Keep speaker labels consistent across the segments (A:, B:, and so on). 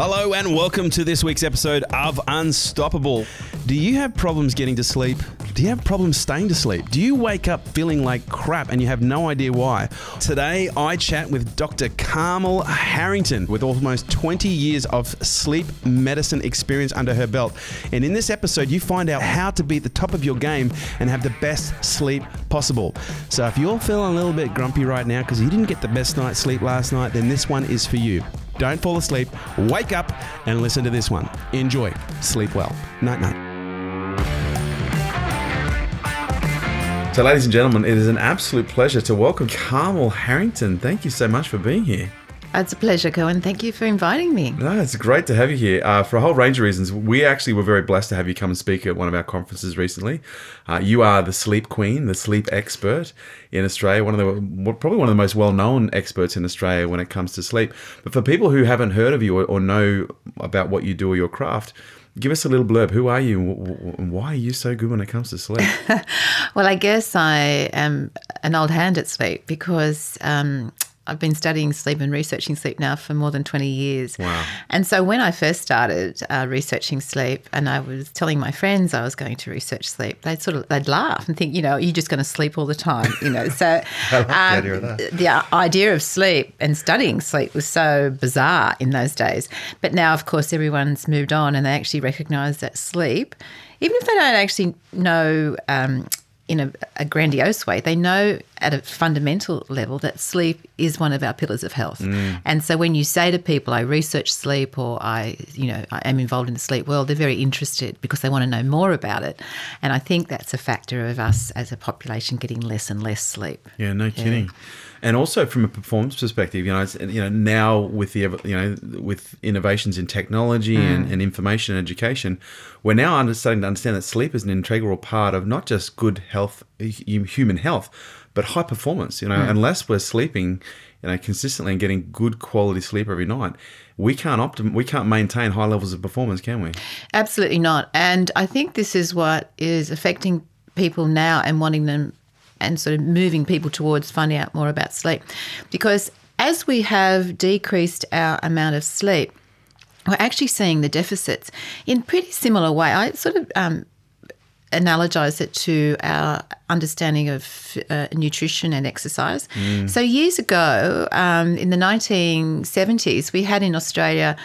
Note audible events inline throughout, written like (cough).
A: Hello and welcome to this week's episode of Unstoppable. Do you have problems getting to sleep? Do you have problems staying to sleep? Do you wake up feeling like crap and you have no idea why? Today, I chat with Dr. Carmel Harrington with almost 20 years of sleep medicine experience under her belt. And in this episode, you find out how to be at the top of your game and have the best sleep possible. So if you're feeling a little bit grumpy right now because you didn't get the best night's sleep last night, then this one is for you. Don't fall asleep. Wake up and listen to this one. Enjoy. Sleep well. Night night. So, ladies and gentlemen, it is an absolute pleasure to welcome Carmel Harrington. Thank you so much for being here.
B: It's a pleasure, Cohen. Thank you for inviting me.
A: No, it's great to have you here uh, for a whole range of reasons. We actually were very blessed to have you come and speak at one of our conferences recently. Uh, you are the sleep queen, the sleep expert in Australia, one of the probably one of the most well-known experts in Australia when it comes to sleep. But for people who haven't heard of you or, or know about what you do or your craft, give us a little blurb. Who are you and why are you so good when it comes to sleep? (laughs)
B: well, I guess I am an old hand at sleep because um, I've been studying sleep and researching sleep now for more than 20 years.
A: Wow.
B: And so when I first started uh, researching sleep and I was telling my friends I was going to research sleep, they'd sort of, they'd laugh and think, you know, you're just going to sleep all the time, you know. So (laughs)
A: um, the, idea of that.
B: the idea of sleep and studying sleep was so bizarre in those days. But now, of course, everyone's moved on and they actually recognize that sleep, even if they don't actually know um, in a, a, grandiose way. They know at a fundamental level that sleep is one of our pillars of health. Mm. And so when you say to people, I research sleep or I, you know, I am involved in the sleep world, they're very interested because they want to know more about it. And I think that's a factor of us as a population getting less and less sleep.
A: Yeah, no kidding. And also from a performance perspective, you know, you know now with the you know with innovations in technology mm. and, and, information and education, we're now starting to understand that sleep is an integral part of not just good health, human health, but high performance. You know, mm. unless we're sleeping, you know, consistently and getting good quality sleep every night, we can't optim- we can't maintain high levels of performance, can we?
B: Absolutely not. And I think this is what is affecting people now and wanting them and sort of moving people towards finding out more about sleep. Because as we have decreased our amount of sleep, we're actually seeing the deficits in pretty similar way. I sort of um, analogize it to our understanding of uh, nutrition and exercise. Mm. So years ago, um, in the 1970s, we had in Australia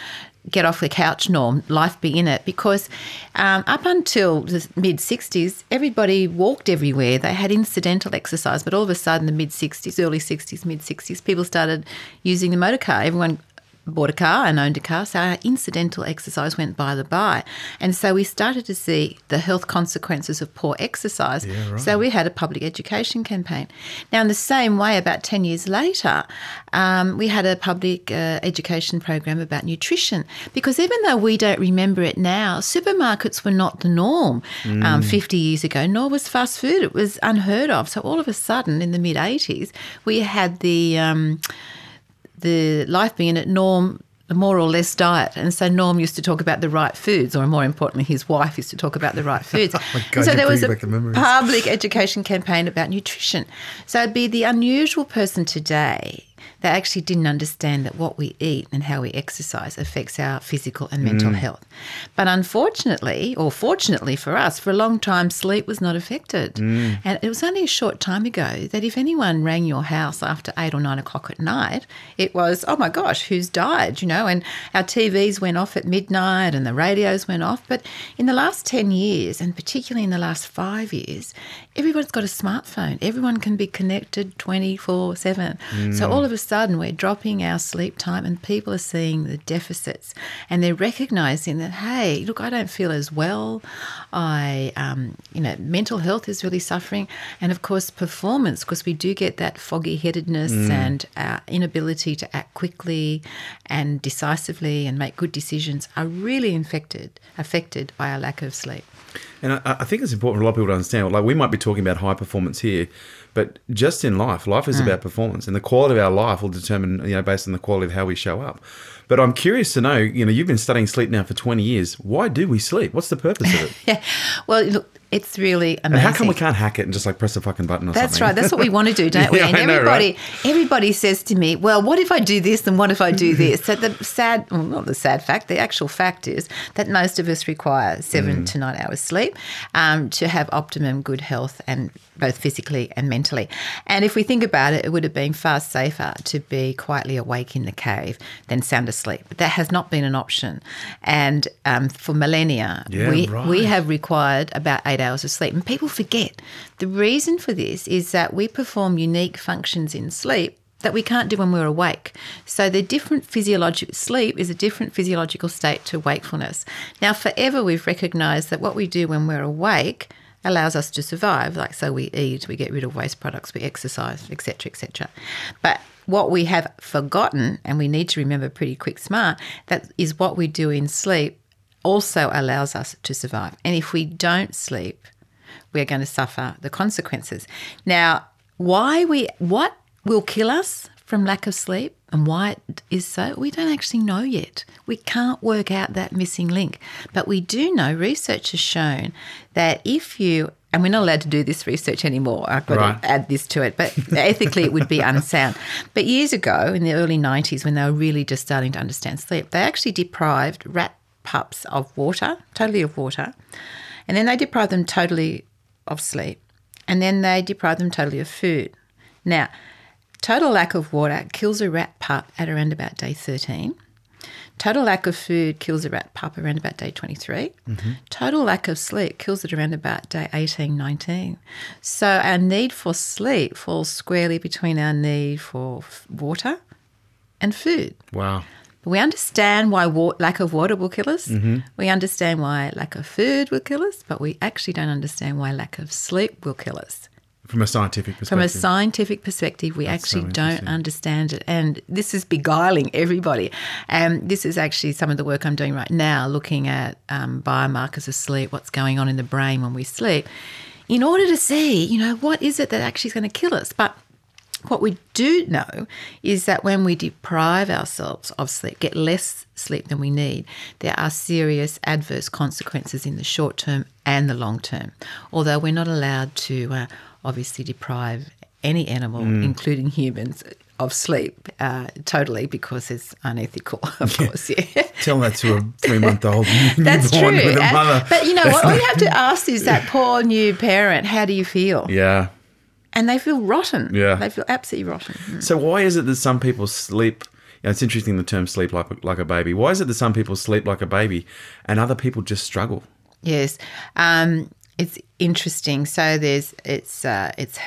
B: get off the couch norm, life be in it, because um, up until the mid 60s, everybody walked everywhere. They had incidental exercise, but all of a sudden, the mid 60s, early 60s, mid 60s, people started using the motor car. Everyone bought a car and owned a car, so our incidental exercise went by the by. And so we started to see the health consequences of poor exercise.
A: Yeah, right.
B: So we had a public education campaign. Now, in the same way, about 10 years later, um, we had a public uh, education program about nutrition because even though we don't remember it now, supermarkets were not the norm um, mm. um, 50 years ago, nor was fast food. It was unheard of. So all of a sudden, in the mid 80s, we had the um, the life be in it Norm more or less diet. And so Norm used to talk about the right foods, or more importantly, his wife used to talk about the right (laughs) foods.
A: oh God,
B: so there was a
A: the
B: public education campaign about nutrition. So it'd be the unusual person today they actually didn't understand that what we eat and how we exercise affects our physical and mental mm. health. But unfortunately, or fortunately for us, for a long time, sleep was not affected. Mm. And it was only a short time ago that if anyone rang your house after eight or nine o'clock at night, it was, oh my gosh, who's died, you know? And our TVs went off at midnight and the radios went off. But in the last 10 years, and particularly in the last five years, everyone's got a smartphone. Everyone can be connected 24 7. Mm. So all of a sudden, sudden we're dropping our sleep time and people are seeing the deficits and they're recognizing that, hey, look, I don't feel as well. I, um, you know, mental health is really suffering. And of course, performance, because we do get that foggy headedness mm. and our inability to act quickly and decisively and make good decisions are really infected, affected by our lack of sleep.
A: And I, I think it's important for a lot of people to understand. Like, we might be talking about high performance here, but just in life, life is mm. about performance, and the quality of our life will determine, you know, based on the quality of how we show up. But I'm curious to know, you know, you've been studying sleep now for 20 years. Why do we sleep? What's the purpose of it? (laughs)
B: yeah. Well, look, It's really
A: And
B: amazing.
A: how come we can't hack it and just like press a fucking button or
B: That's
A: something?
B: right. That's what we want to do, don't we? (laughs) And
A: know,
B: everybody,
A: right?
B: everybody says to me, "Well, what if I do this and what if I do this?" So the sad, well, not the sad fact, the actual fact is that most of us require seven
A: Mm.
B: to nine hours sleep um, to have optimum good health and both physically and mentally. And if we think about it, it would have been far safer to be quietly awake in the cave than sound asleep. But that has not been an option. And um, for millennia,
A: Yeah,
B: we
A: right.
B: we have required about eight hours of sleep. And people forget the reason for this is that we perform unique functions in sleep that we can't do when we're awake. So the different physiological sleep is a different physiological state to wakefulness. Now forever we've recognized that what we do when we're awake allows us to survive. Like so we eat, we get rid of waste products, we exercise, etc., etc. But what we have forgotten, and we need to remember pretty quick smart, that is what we do in sleep also allows us to survive. And if we don't sleep, we're going to suffer the consequences. Now, why we what will kill us from lack of sleep and why it is so, we don't actually know yet. We can't work out that missing link. But we do know research has shown that if you and we're not allowed to do this research anymore. I've got
A: Right.
B: to add this to it, but ethically it would be unsound. But years ago, in the early 90s, when they were really just starting to understand sleep, they actually deprived rat pups of water, totally of water, and then they deprived them totally of sleep, and then they deprived them totally of food. Now, total lack of water kills a rat pup at around about day 13. Total lack of food kills a rat pup around about day 23. Mm-hmm. Total lack of sleep kills it around about day 18, 19. So our need for sleep falls squarely between our need for f- water and food.
A: Wow.
B: We understand why wa- lack of water will kill us. Mm-hmm. We understand why lack of food will kill us, but we actually don't understand why lack of sleep will kill us.
A: From a scientific perspective.
B: From a scientific perspective, we actually
A: so
B: don't understand it. And this is beguiling everybody. And this is actually some of the work I'm doing right now, looking at um, biomarkers of sleep, what's going on in the brain when we sleep, in order to see, you know, what is it that actually is going to kill us. But what we do know is that when we deprive ourselves of sleep, get less sleep than we need, there are serious adverse consequences in the short term and the long term. Although we're not allowed to uh, obviously deprive any animal, including humans, of sleep uh, totally because it's unethical, (laughs) of course. Yeah.
A: Tell that to a three month old (laughs)
B: That's true.
A: with a mother.
B: but you know what? All you have to ask is that poor new parent, how do you feel?
A: yeah.
B: And they feel rotten.
A: Yeah.
B: They feel absolutely rotten.
A: So why is it that some people sleep? You know, it's interesting the term "sleep like a, like a baby." Why is it that some people sleep like a baby, and other people just struggle?
B: Yes, um, it's interesting. So there's it's uh, it's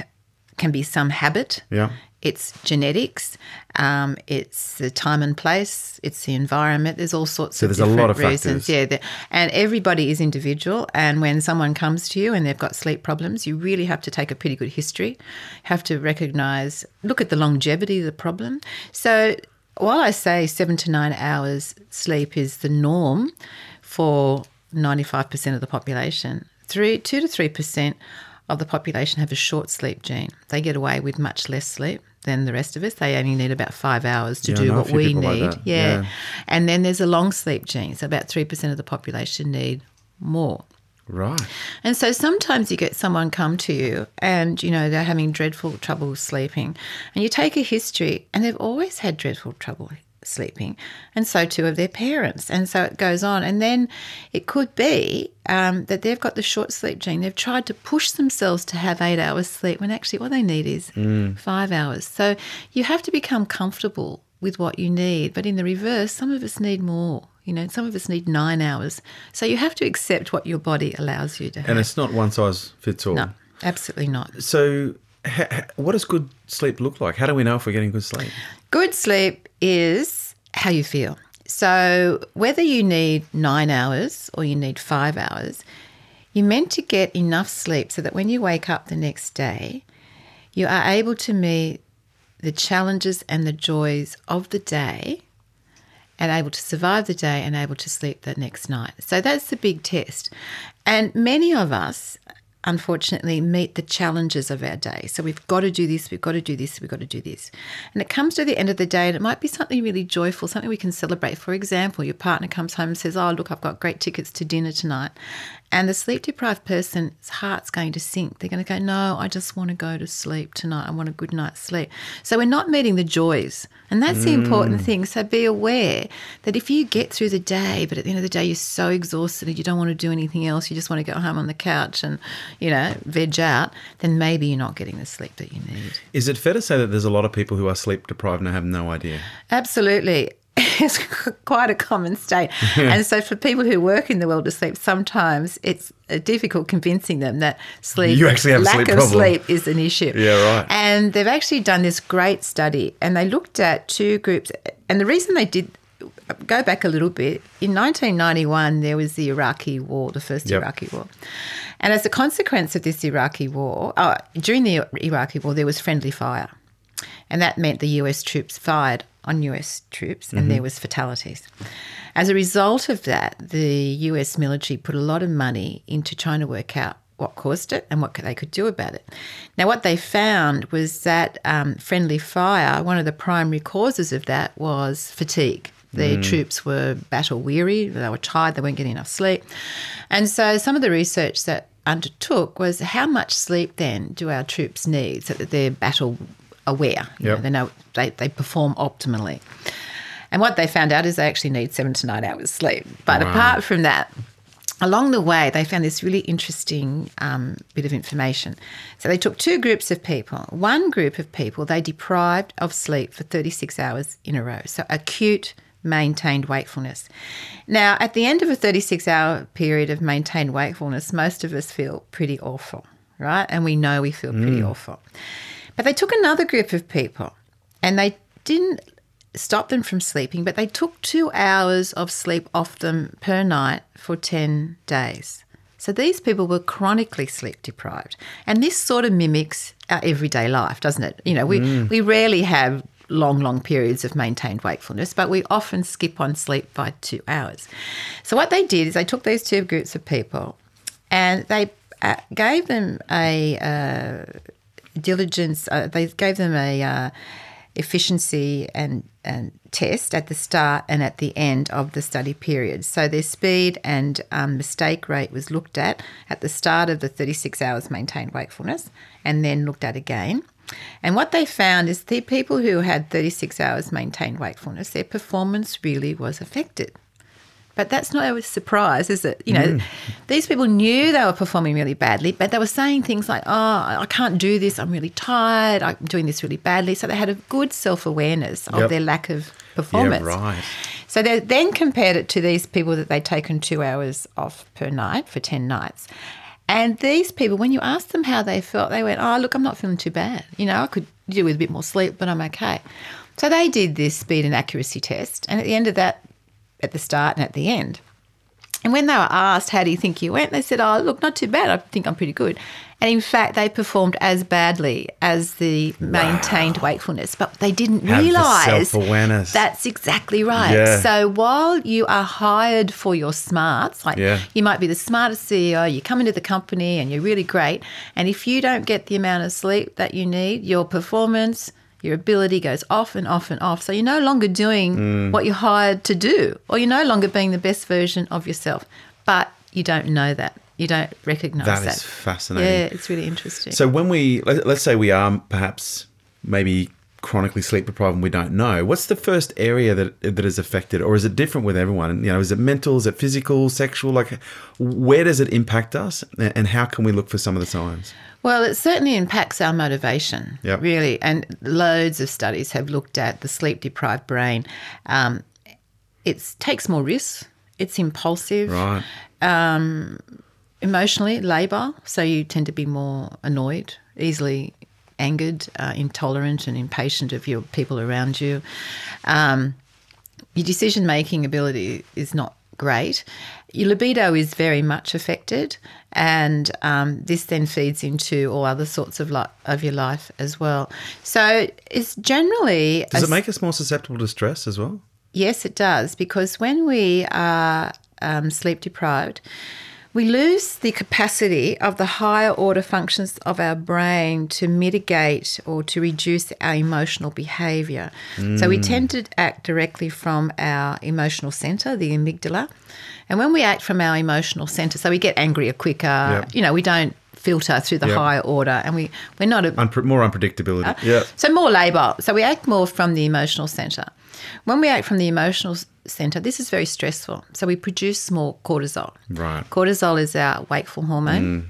B: can be some habit.
A: Yeah.
B: It's genetics. Um, it's the time and place. It's the environment. There's all sorts
A: So
B: of
A: there's a lot of
B: reasons.
A: factors.
B: Yeah, the- and everybody is individual. And when someone comes to you and they've got sleep problems, you really have to take a pretty good history. Have to recognise, look at the longevity of the problem. So while I say seven to nine hours sleep is the norm for 95% of the population, three, two to three percent of the population have a short sleep gene. They get away with much less sleep than the rest of us. They only need about five hours to
A: Yeah,
B: do what we
A: people like
B: need. Yeah.
A: Yeah.
B: And then there's a long sleep gene. So about 3% of the population need more.
A: Right.
B: And so sometimes you get someone come to you and, you know, they're having dreadful trouble sleeping. And you take a history and they've always had dreadful trouble sleeping. And so too of their parents. And so it goes on. And then it could be um, that they've got the short sleep gene. They've tried to push themselves to have eight hours sleep when actually what they need is five hours. So you have to become comfortable with what you need. But in the reverse, some of us need more. You know, some of us need nine hours. So you have to accept what your body allows you to have.
A: And it's not one size fits all.
B: no, absolutely not.
A: So, ha- what does good sleep look like? How do we know if we're getting good sleep?
B: Good sleep is how you feel. So whether you need nine hours or you need five hours, you're meant to get enough sleep so that when you wake up the next day, you are able to meet the challenges and the joys of the day and able to survive the day and able to sleep the next night. So that's the big test. And many of us, unfortunately, meet the challenges of our day. So we've got to do this, we've got to do this, we've got to do this. And it comes to the end of the day, and it might be something really joyful, something we can celebrate. For example, your partner comes home and says, Oh, look, I've got great tickets to dinner tonight. And the sleep deprived person's heart's going to sink. They're going to go, No, I just want to go to sleep tonight. I want a good night's sleep. So we're not meeting the joys. And that's the important mm. thing. So be aware that if you get through the day, but at the end of the day, you're so exhausted and you don't want to do anything else, you just want to go home on the couch and, you know, veg out, then maybe you're not getting the sleep that you need.
A: Is it fair to say that there's a lot of people who are sleep deprived and have no idea?
B: Absolutely. It's quite a common state. (laughs) and so, for people who work in the world of sleep, sometimes it's difficult convincing them that sleep,
A: You actually have
B: lack
A: sleep
B: of
A: problem.
B: sleep is an issue.
A: Yeah, right.
B: And they've actually done this great study and they looked at two groups. And the reason they did go back a little bit, in 1991, there was the Iraqi war, the first
A: Yep.
B: Iraqi war. And as a consequence of this Iraqi war, uh, during the Iraqi war, there was friendly fire. And that meant the US troops fired on US troops and there was fatalities. As a result of that, the US military put a lot of money into trying to work out what caused it and what they could do about it. Now, what they found was that um, friendly fire, one of the primary causes of that was fatigue. The troops were battle weary, they were tired, they weren't getting enough sleep. And so, some of the research that undertook was how much sleep then do our troops need so that they're battle aware? You know, they know they, they perform optimally. And what they found out is they actually need seven to nine hours sleep. But
A: Wow.
B: apart from that, along the way, they found this really interesting um, bit of information. So they took two groups of people. One group of people they deprived of sleep for 36 hours in a row. So acute maintained wakefulness. Now, at the end of a 36 hour period of maintained wakefulness, most of us feel pretty awful, right? And we know we feel pretty awful. But they took another group of people and they didn't stop them from sleeping, but they took two hours of sleep off them per night for 10 days. So these people were chronically sleep deprived. And this sort of mimics our everyday life, doesn't it? You know, we, we rarely have long, long periods of maintained wakefulness, but we often skip on sleep by two hours. So what they did is they took these two groups of people and they uh, gave them a uh, diligence. Uh, they gave them a uh, efficiency and and test at the start and at the end of the study period. So their speed and um, mistake rate was looked at at the start of the 36 hours maintained wakefulness, and then looked at again. And what they found is the people who had 36 hours maintained wakefulness, their performance really was affected. But that's not a surprise, is it? You know, mm. these people knew they were performing really badly, but they were saying things like, oh, I can't do this. I'm really tired. I'm doing this really badly. So they had a good self awareness of
A: Yep.
B: their lack of performance.
A: Yeah, right.
B: So they then compared it to these people that they'd taken two hours off per night for 10 nights. And these people, when you asked them how they felt, they went, oh, look, I'm not feeling too bad. You know, I could do with a bit more sleep, but I'm okay. So they did this speed and accuracy test. And at the end of that, at the start and at the end, and when they were asked, how do you think you went? They said, oh, look, not too bad. I think I'm pretty good. And in fact, they performed as badly as the maintained wakefulness, but they didn't
A: Have
B: realise
A: self-awareness.
B: that's exactly right.
A: Yeah.
B: So while you are hired for your smarts, like
A: Yeah.
B: you might be the smartest CEO, you come into the company and you're really great. And if you don't get the amount of sleep that you need, your performance, your ability goes off and off and off. So you're no longer doing
A: Mm.
B: what you're hired to do, or you're no longer being the best version of yourself. But you don't know that. You don't recognize
A: That
B: that.
A: is fascinating.
B: Yeah, it's really interesting.
A: So when we let, let's say we are perhaps maybe chronically sleep deprived and we don't know, what's the first area that that is affected, or is it different with everyone? You know, is it mental? Is it physical? Sexual? Like, where does it impact us, and how can we look for some of the signs?
B: Well, it certainly impacts our motivation,
A: Yep.
B: really. And loads of studies have looked at the sleep deprived brain. Um, it takes more risks, it's impulsive,
A: Right.
B: emotionally, labour. So you tend to be more annoyed, easily angered, uh, intolerant, and impatient of your people around you. Um, your decision making ability is not great. Your libido is very much affected, and um, this then feeds into all other sorts of li- of your life as well. So it's generally
A: Does it make us more susceptible to stress as well?
B: Yes, it does, because when we are um, sleep deprived, we lose the capacity of the higher order functions of our brain to mitigate or to reduce our emotional behavior. So we hmm. tend to act directly from our emotional center, the amygdala. And when we act from our emotional center, so we get angrier quicker,
A: Yep.
B: you know, we don't filter through the
A: Yep.
B: higher order and we, we're not a,
A: Unpre- more unpredictability. Uh, yeah.
B: so more labour. So we act more from the emotional centre. When we act from the emotional centre, this is very stressful. So we produce more cortisol.
A: Right.
B: Cortisol is our wakeful hormone. Mm.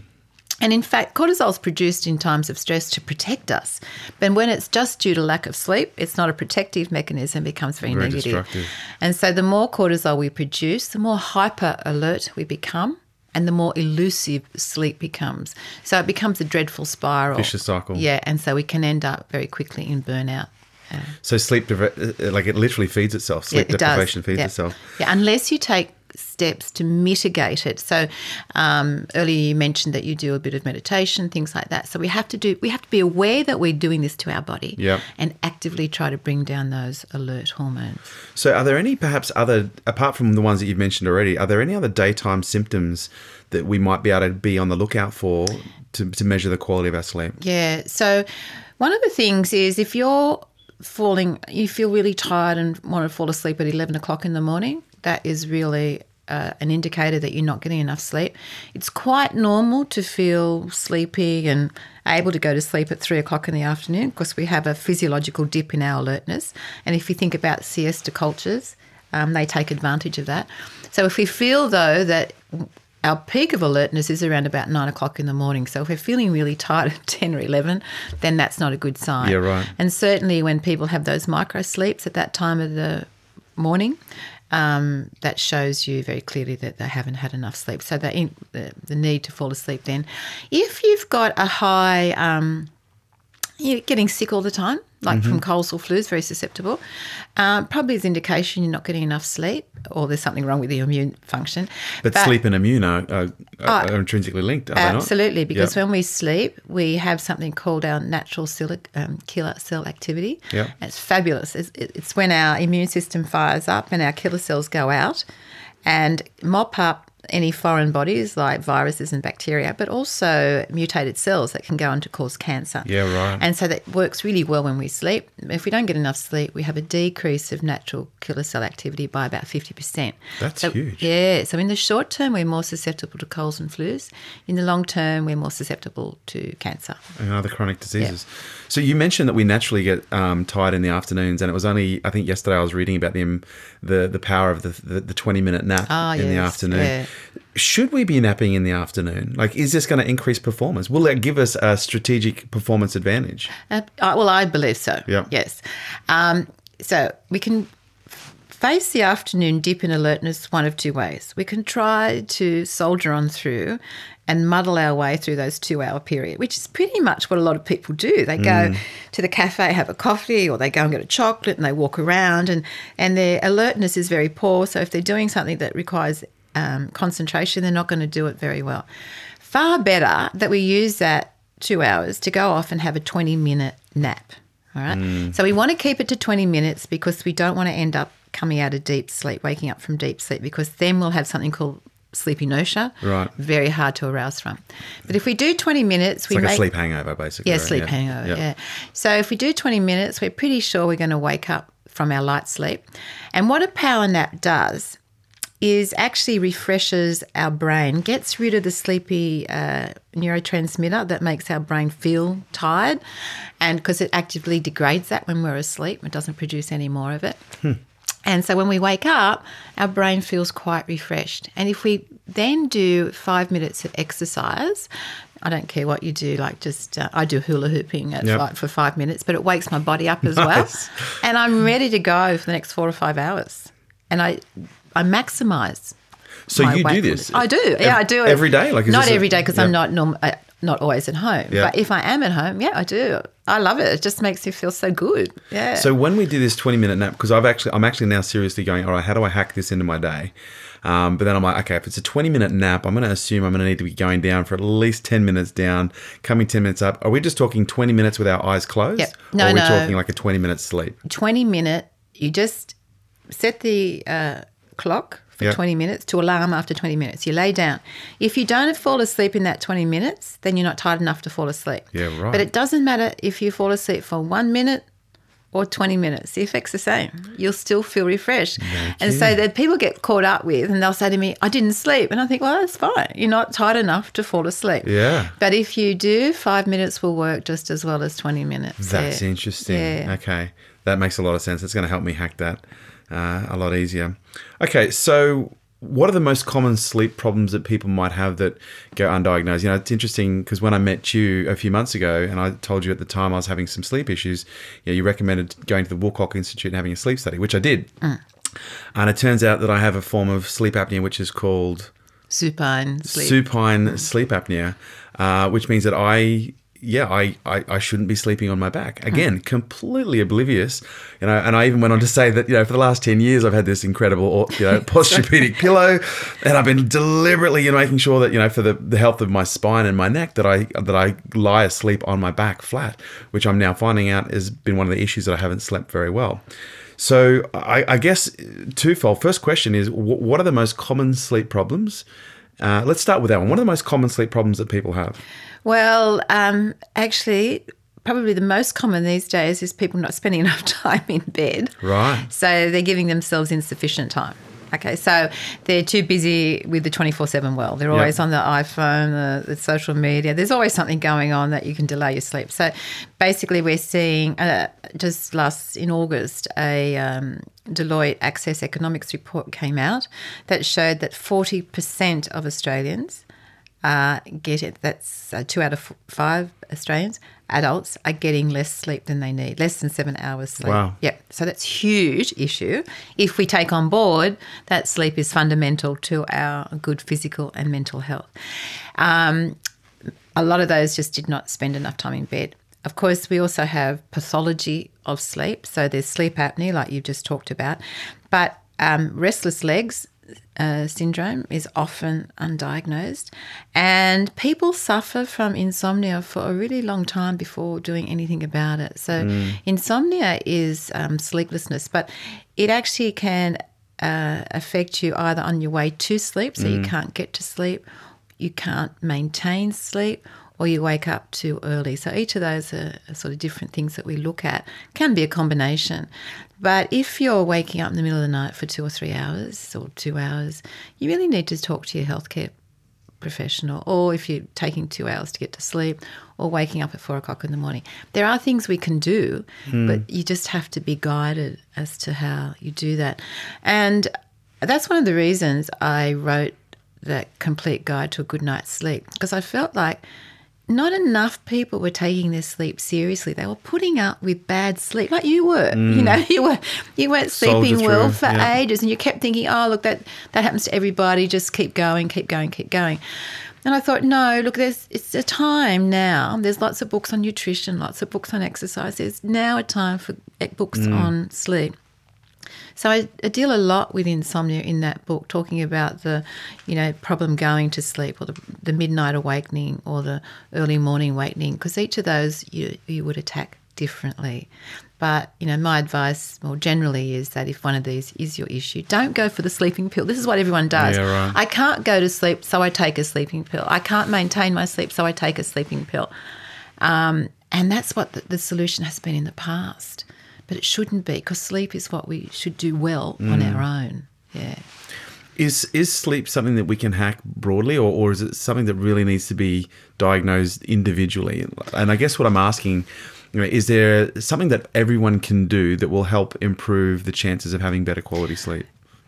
B: And in fact, cortisol is produced in times of stress to protect us. But when it's just due to lack of sleep, it's not a protective mechanism, it becomes very,
A: Very
B: negative.
A: destructive.
B: And so the more cortisol we produce, the more hyper alert we become. And the more elusive sleep becomes. So it becomes a dreadful spiral.
A: Vicious cycle.
B: Yeah, and so we can end up very quickly in burnout.
A: So sleep, depri- uh, like it literally feeds itself.
B: Yeah,
A: Sleep
B: it does.
A: deprivation feeds
B: yeah.
A: itself.
B: Yeah, unless you take steps to mitigate it. So um, earlier you mentioned that you do a bit of meditation, things like that. So we have to do. We have to be aware that we're doing this to our body.
A: Yep.
B: And actively try to bring down those alert hormones.
A: So, are there any perhaps other, apart from the ones that you've mentioned already, are there any other daytime symptoms that we might be able to be on the lookout for to, to measure the quality of our sleep?
B: Yeah. So one of the things is if you're falling, you feel really tired and want to fall asleep at 11 o'clock in the morning, that is really uh, an indicator that you're not getting enough sleep. It's quite normal to feel sleepy and able to go to sleep at three o'clock in the afternoon because we have a physiological dip in our alertness. And if you think about siesta cultures, um, they take advantage of that. So if we feel though that our peak of alertness is around about nine o'clock in the morning. So if we're feeling really tired at (laughs) 10 or 11, then that's not a good sign.
A: Yeah, right.
B: And certainly when people have those micro sleeps at that time of the morning, um, that shows you very clearly that they haven't had enough sleep. So the, in, the, the need to fall asleep then. If you've got a high, um, you're getting sick all the time, like
A: Mm-hmm.
B: from colds or flus, very susceptible. Um, probably is indication you're not getting enough sleep, or there's something wrong with your immune function.
A: But, sleep and immune are, are, are
B: Oh,
A: intrinsically linked, are they not?
B: Absolutely, because
A: Yep.
B: when we sleep, we have something called our natural cell, um, killer cell activity.
A: Yep.
B: It's fabulous. It's, it's when our immune system fires up and our killer cells go out and mop up any foreign bodies like viruses and bacteria, but also mutated cells that can go on to cause cancer.
A: Yeah, right.
B: And so that works really well when we sleep. If we don't get enough sleep, we have a decrease of natural killer cell activity by about 50%.
A: That's
B: So-
A: huge.
B: Yeah. So in the short term, we're more susceptible to colds and flus. In the long term, we're more susceptible to cancer.
A: and other chronic diseases. So you mentioned that we naturally get um, tired in the afternoons, and it was only I think yesterday I was reading about the the, the power of the, the, the twenty minute nap
B: Ah,
A: in the afternoon.
B: yeah.
A: Should we be napping in the afternoon? Like, is this going to increase performance? Will it give us a strategic performance advantage?
B: Uh, well, I believe so.
A: Yeah.
B: Yes. Um, so we can face the afternoon dip in alertness one of two ways. We can try to soldier on through and muddle our way through those two hour period, which is pretty much what a lot of people do. They go to the cafe, have a coffee, or they go and get a chocolate and they walk around and, and their alertness is very poor. So if they're doing something that requires um, concentration, they're not going to do it very well. Far better that we use that two hours to go off and have a 20 minute nap. All right. So we want to keep it to 20 minutes because we don't want to end up coming out of deep sleep, waking up from deep sleep, because then we'll have something called sleep inertia.
A: Right.
B: Very hard to arouse from. But if we do 20 minutes,
A: It's
B: we
A: like
B: make
A: a sleep hangover, basically.
B: yeah,
A: right?
B: sleep hangover.
A: Yep.
B: Yeah. So if we do 20 minutes, we're pretty sure we're going to wake up from our light sleep. And what a power nap does is actually refreshes our brain, gets rid of the sleepy uh, neurotransmitter that makes our brain feel tired, and because it actively degrades that when we're asleep, it doesn't produce any more of it. And so when we wake up, our brain feels quite refreshed. And if we then do five minutes of exercise, I don't care what you do, like just uh, I do hula hooping at
A: Yep.
B: like for five minutes, but it wakes my body up as (laughs)
A: Nice.
B: well. And I'm ready to go for the next four or five hours. And I I maximize.
A: So you do this?
B: I do.
A: ev-
B: Yeah, I do it
A: every day? Like, is
B: not
A: this a-
B: every day because
A: yeah.
B: I'm not norm- uh, not always at home.
A: Yeah.
B: But if I am at home, yeah, I do. I love it. It just makes you feel so good. Yeah.
A: So when we do this 20 minute nap, because I've actually, I'm actually now seriously going, all right, how do I hack this into my day? Um, but then I'm like, okay, if it's a 20 minute nap, I'm going to assume I'm going to need to be going down for at least 10 minutes down, coming 10 minutes up. Are we just talking 20 minutes with our eyes closed?
B: Yep. No,
A: or are we
B: no.
A: talking like a 20 minute sleep?
B: 20 minute, you just set the uh, clock for
A: Yep.
B: 20 minutes to alarm after 20 minutes. You lay down. If you don't fall asleep in that 20 minutes, then you're not tired enough to fall asleep.
A: Yeah, right.
B: But it doesn't matter if you fall asleep for one minute or 20 minutes. The effect's the same. You'll still feel refreshed. and so that people get caught up with and they'll say to me, I didn't sleep. And I think, well, that's fine. You're not tired enough to fall asleep.
A: Yeah.
B: But if you do, five minutes will work just as well as 20 minutes.
A: That's
B: Yeah.
A: interesting.
B: Yeah.
A: Okay. That makes a lot of sense. It's going to help me hack that uh, a lot easier. Okay. So, what are the most common sleep problems that people might have that go undiagnosed? You know, it's interesting because when I met you a few months ago and I told you at the time I was having some sleep issues, you, know, you recommended going to the Woolcock Institute and having a sleep study, which I did.
B: Mm.
A: And it turns out that I have a form of sleep apnea which is called
B: Supine sleep.
A: supine sleep apnea, uh, which means that I, yeah, I, I, I shouldn't be sleeping on my back. Again, completely oblivious, you know. And I even went on to say that you know for the last ten years I've had this incredible, you know, (laughs) (laughs) posturepedic pillow, and I've been deliberately, you know, making sure that you know for the, the health of my spine and my neck that I that I lie asleep on my back flat, which I'm now finding out has been one of the issues that I haven't slept very well. So I, I guess twofold. First question is, what are the most common sleep problems? Uh, let's start with that one. What are the most common sleep problems that people have?
B: Well, um, actually, probably the most common these days is people not (laughs) spending enough time in bed.
A: Right.
B: So they're giving themselves insufficient time. Okay, so they're too busy with the 24 7 world. They're always on the iPhone, the, the social media. There's always something going on that you can delay your sleep. So basically, we're seeing uh, just last in August, a um, Deloitte Access Economics report came out that showed that 40% of Australians uh, get it. That's uh, two out of f- five Australians, adults, are getting less sleep than they need, less than seven hours sleep.
A: Wow.
B: Yep. So that's huge issue. If we take on board that sleep is fundamental to our good physical and mental health. Um, a lot of those just did not spend enough time in bed. Of course, we also have pathology of sleep. So there's sleep apnea, like you've just talked about, but um, restless legs uh, syndrome is often undiagnosed, and people suffer from insomnia for a really long time before doing anything about it. So, insomnia is um, sleeplessness, but it actually can uh, affect you either on your way to sleep, so you can't get to sleep, you can't maintain sleep, or you wake up too early. So each of those are sort of different things that we look at. Can be a combination. But if you're waking up in the middle of the night for two or three hours or two hours, you really need to talk to your healthcare professional, or if you're taking two hours to get to sleep, or waking up at four o'clock in the morning. There are things we can do, hmm. but you just have to be guided as to how you do that. And that's one of the reasons I wrote that complete guide to a good night's sleep because I felt like not enough people were taking their sleep seriously. They were putting up with bad sleep, like you were. You know, (laughs) you were you weren't
A: Soldier
B: sleeping well
A: through,
B: for
A: yeah.
B: ages, and you kept thinking, "Oh, look, that that happens to everybody. Just keep going, keep going, keep going." And I thought, no, look, there's it's a time now. There's lots of books on nutrition, lots of books on exercise. There's now a time for eh, books on sleep. So I, I deal a lot with insomnia in that book, talking about the, you know, problem going to sleep or the, the midnight awakening or the early morning awakening, because each of those you, you would attack differently. But, you know, my advice more generally is that if one of these is your issue, don't go for the sleeping pill. This is what everyone does.
A: Yeah, right.
B: I can't go to sleep, so I take a sleeping pill. I can't maintain my sleep, so I take a sleeping pill. Um, and that's what the, the solution has been in the past. But it shouldn't be because sleep is what we should do well on
A: Mm.
B: our own. Yeah.
A: Is is sleep something that we can hack broadly, or, or is it something that really needs to be diagnosed individually? And I guess what I'm asking, you know, is there something that everyone can do that will help improve the chances of having better quality sleep?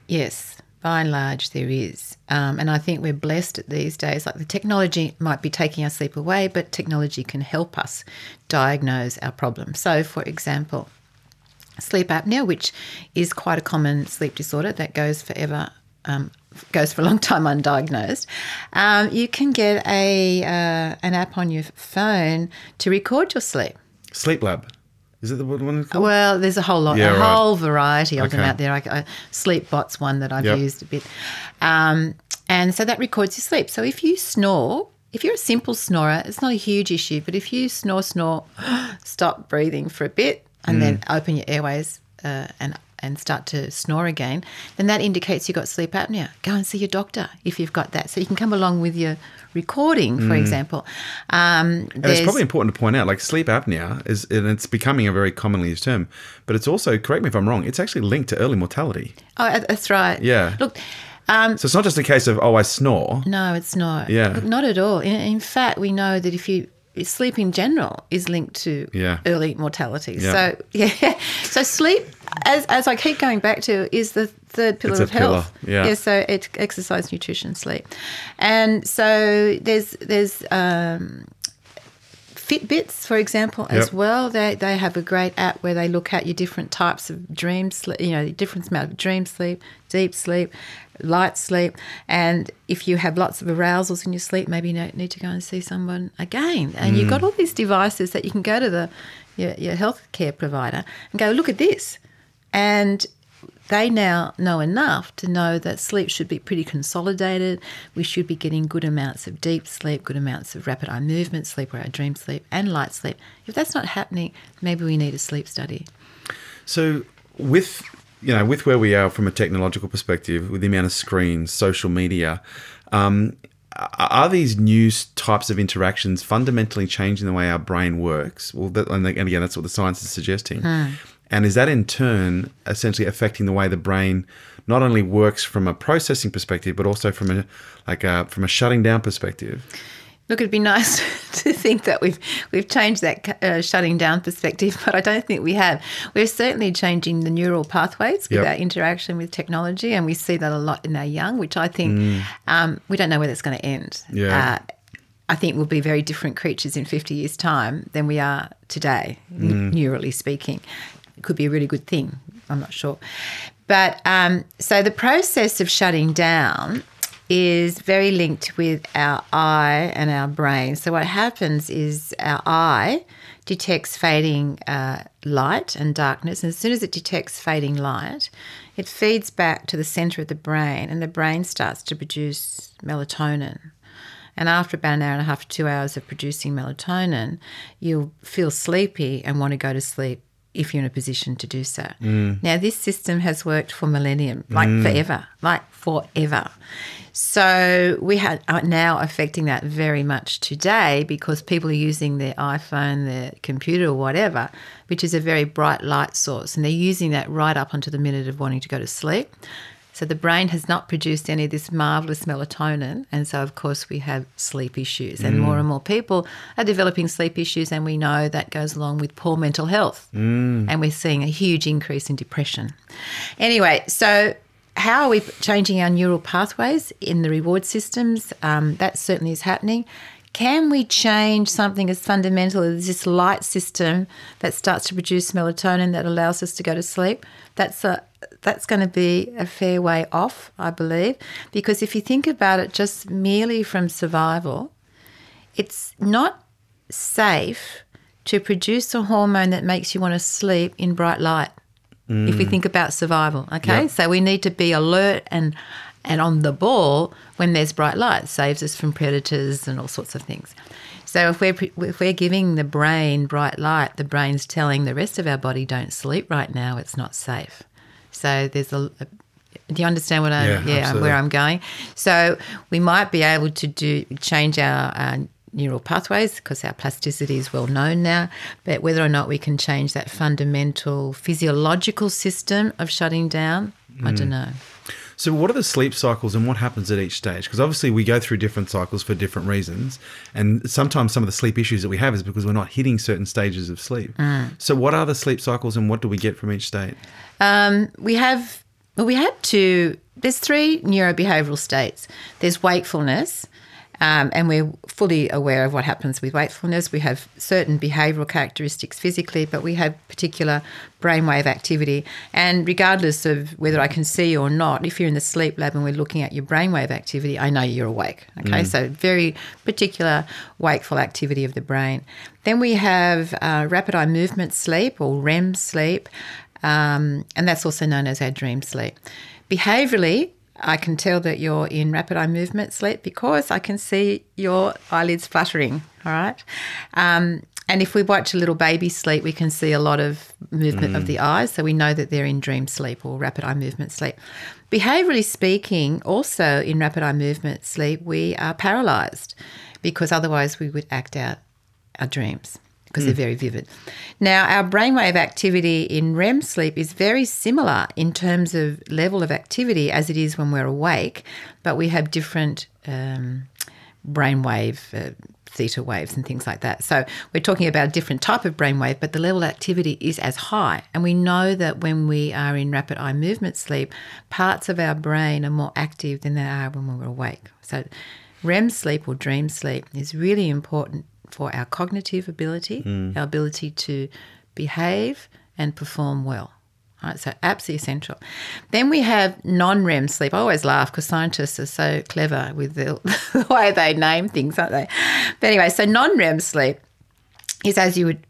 B: Yes, by and large, there is. Um, and I think we're blessed these days. Like the technology might be taking our sleep away, but technology can help us diagnose our problem. So, for example, sleep apnea, which is quite a common sleep disorder that goes forever, um, goes for a long time undiagnosed. Um, you can get a uh, an app on your phone to record your sleep.
A: Sleep Lab, is it the one? It's called?
B: Well, there's a whole lot,
A: Yeah,
B: a
A: right.
B: whole variety of them out there. I, I, Sleepbot's one that I've
A: Yep.
B: used a bit, um, and so that records your sleep. So if you snore, if you're a simple snorer, it's not a huge issue. But if you snore, snore, (gasps) stop breathing for a bit, and then
A: Mm.
B: open your airways uh, and and start to snore again, then that indicates you've got sleep apnea. Go and see your doctor if you've got that. So you can come along with your recording, for example. Um,
A: And it's probably important to point out, like sleep apnea is, and it's becoming a very commonly used term, but it's also, correct me if I'm wrong, it's actually linked to early mortality.
B: oh, that's right.
A: Yeah.
B: Look, um,
A: So it's not just a case of, oh, I snore.
B: No, it's not.
A: Yeah.
B: Not at all. In, in fact, we know that if you sleep in general is linked to
A: Yeah.
B: early mortality.
A: Yeah.
B: So (laughs) yeah, so sleep, as as I keep going back to, is the third pillar of health.
A: pillar, yeah.
B: So it's exercise, nutrition, sleep, and so there's there's. Um, Fitbits, for example, as well. They they have a great app where they look at your different types of dream sleep. You know, the different amount of dream sleep, deep sleep, light sleep, and if you have lots of arousals in your sleep, maybe you ne- need to go and see someone again. And you've got mm. all these devices that you can go to the your, your healthcare provider and go look at this, and they now know enough to know that sleep should be pretty consolidated. We should be getting good amounts of deep sleep, good amounts of rapid eye movement sleep, or our dream sleep, and light sleep. If that's not happening, maybe we need a sleep study.
A: So with you know with where we are from a technological perspective, with the amount of screens, social media, um, are these new types of interactions fundamentally changing the way our brain works? Well, that, and again, that's what the science is suggesting. And is that in turn essentially affecting the way the brain not only works from a processing perspective, but also from a like a, from a shutting down perspective?
B: Look, it'd be (laughs) nice to think that we've we've changed that uh, shutting down perspective, (laughs) but I don't think we have. We're certainly changing the neural pathways with
A: Yep.
B: our interaction with technology, and we see that a lot in our young, which I think um, we don't know where that's going to end.
A: Yeah.
B: Uh, I think we'll be very different creatures in 50 years' time than we are today, n- neurally speaking. It could be a really good thing. I'm not sure. But um, so the process of shutting down is very linked with our eye and our brain. So what happens is our eye detects fading uh, light and darkness, and as soon as it detects fading light, it feeds back to the center of the brain, and the brain starts to produce melatonin. And after about an hour and a half, two hours of producing melatonin, you'll feel sleepy and want to go to sleep if you're in a position to do so. Mm. Now, this system has worked for millennium, like mm. forever, like forever. So we ha- are now affecting that very much today because people are using their iPhone, their computer, or whatever, which is a very bright light source, and they're using that right up until the minute of wanting to go to sleep. So the brain has not produced any of this marvelous melatonin, and so of course we have sleep issues, and more and more people are developing sleep issues, and we know that goes along with poor mental health, and we're seeing a huge increase in depression. Anyway, so how are we changing our neural pathways in the reward systems? Um, that certainly is happening. Can we change something as fundamental as this light system that starts to produce melatonin that allows us to go to sleep? That's a that's going to be a fair way off, I believe, because if you think about it just merely from survival, it's not safe to produce a hormone that makes you want to sleep in bright light. If we mm. think about survival, okay?
A: Yep.
B: So we need to be alert and and on the ball when there's bright light. Saves us from predators and all sorts of things. So if we're if we're giving the brain bright light, the brain's telling the rest of our body don't sleep right now. It's not safe. So there's a, a do you understand what I
A: Yeah,
B: yeah where I'm going? So we might be able to do change our uh, neural pathways because our plasticity is well known now. But whether or not we can change that fundamental physiological system of shutting down, I
A: Mm.
B: don't know.
A: So, what are the sleep cycles and what happens at each stage? Because obviously, we go through different cycles for different reasons. And sometimes some of the sleep issues that we have is because we're not hitting certain stages of sleep. So, what are the sleep cycles and what do we get from each state?
B: Um, we have well, we have two. There's three neurobehavioral states. There's wakefulness, um, and we're fully aware of what happens with wakefulness. We have certain behavioural characteristics physically, but we have particular brainwave activity. And regardless of whether I can see you or not, if you're in the sleep lab and we're looking at your brainwave activity, I know you're awake. Okay, so very particular wakeful activity of the brain. Then we have uh, rapid eye movement sleep or REM sleep, um, and that's also known as our dream sleep. Behaviorally, I can tell that you're in rapid eye movement sleep because I can see your eyelids fluttering. All right. Um, And if we watch a little baby sleep, we can see a lot of movement of the eyes. So we know that they're in dream sleep or rapid eye movement sleep. Behaviorally speaking, also in rapid eye movement sleep, we are paralyzed because otherwise we would act out our dreams because they're very vivid. Now, our brainwave activity in REM sleep is very similar in terms of level of activity as it is when we're awake, but we have different um, brainwave. Uh, theta waves and things like that. So we're talking about a different type of brainwave, but the level of activity is as high. And we know that when we are in rapid eye movement sleep, parts of our brain are more active than they are when we're awake. So REM sleep or dream sleep is really important for our cognitive ability, mm. our ability to behave and perform well. Right, so absolutely essential. Then we have non-REM sleep. I always laugh because scientists are so clever with the, (laughs) the way they name things, aren't they? But anyway, so non-REM sleep is as you would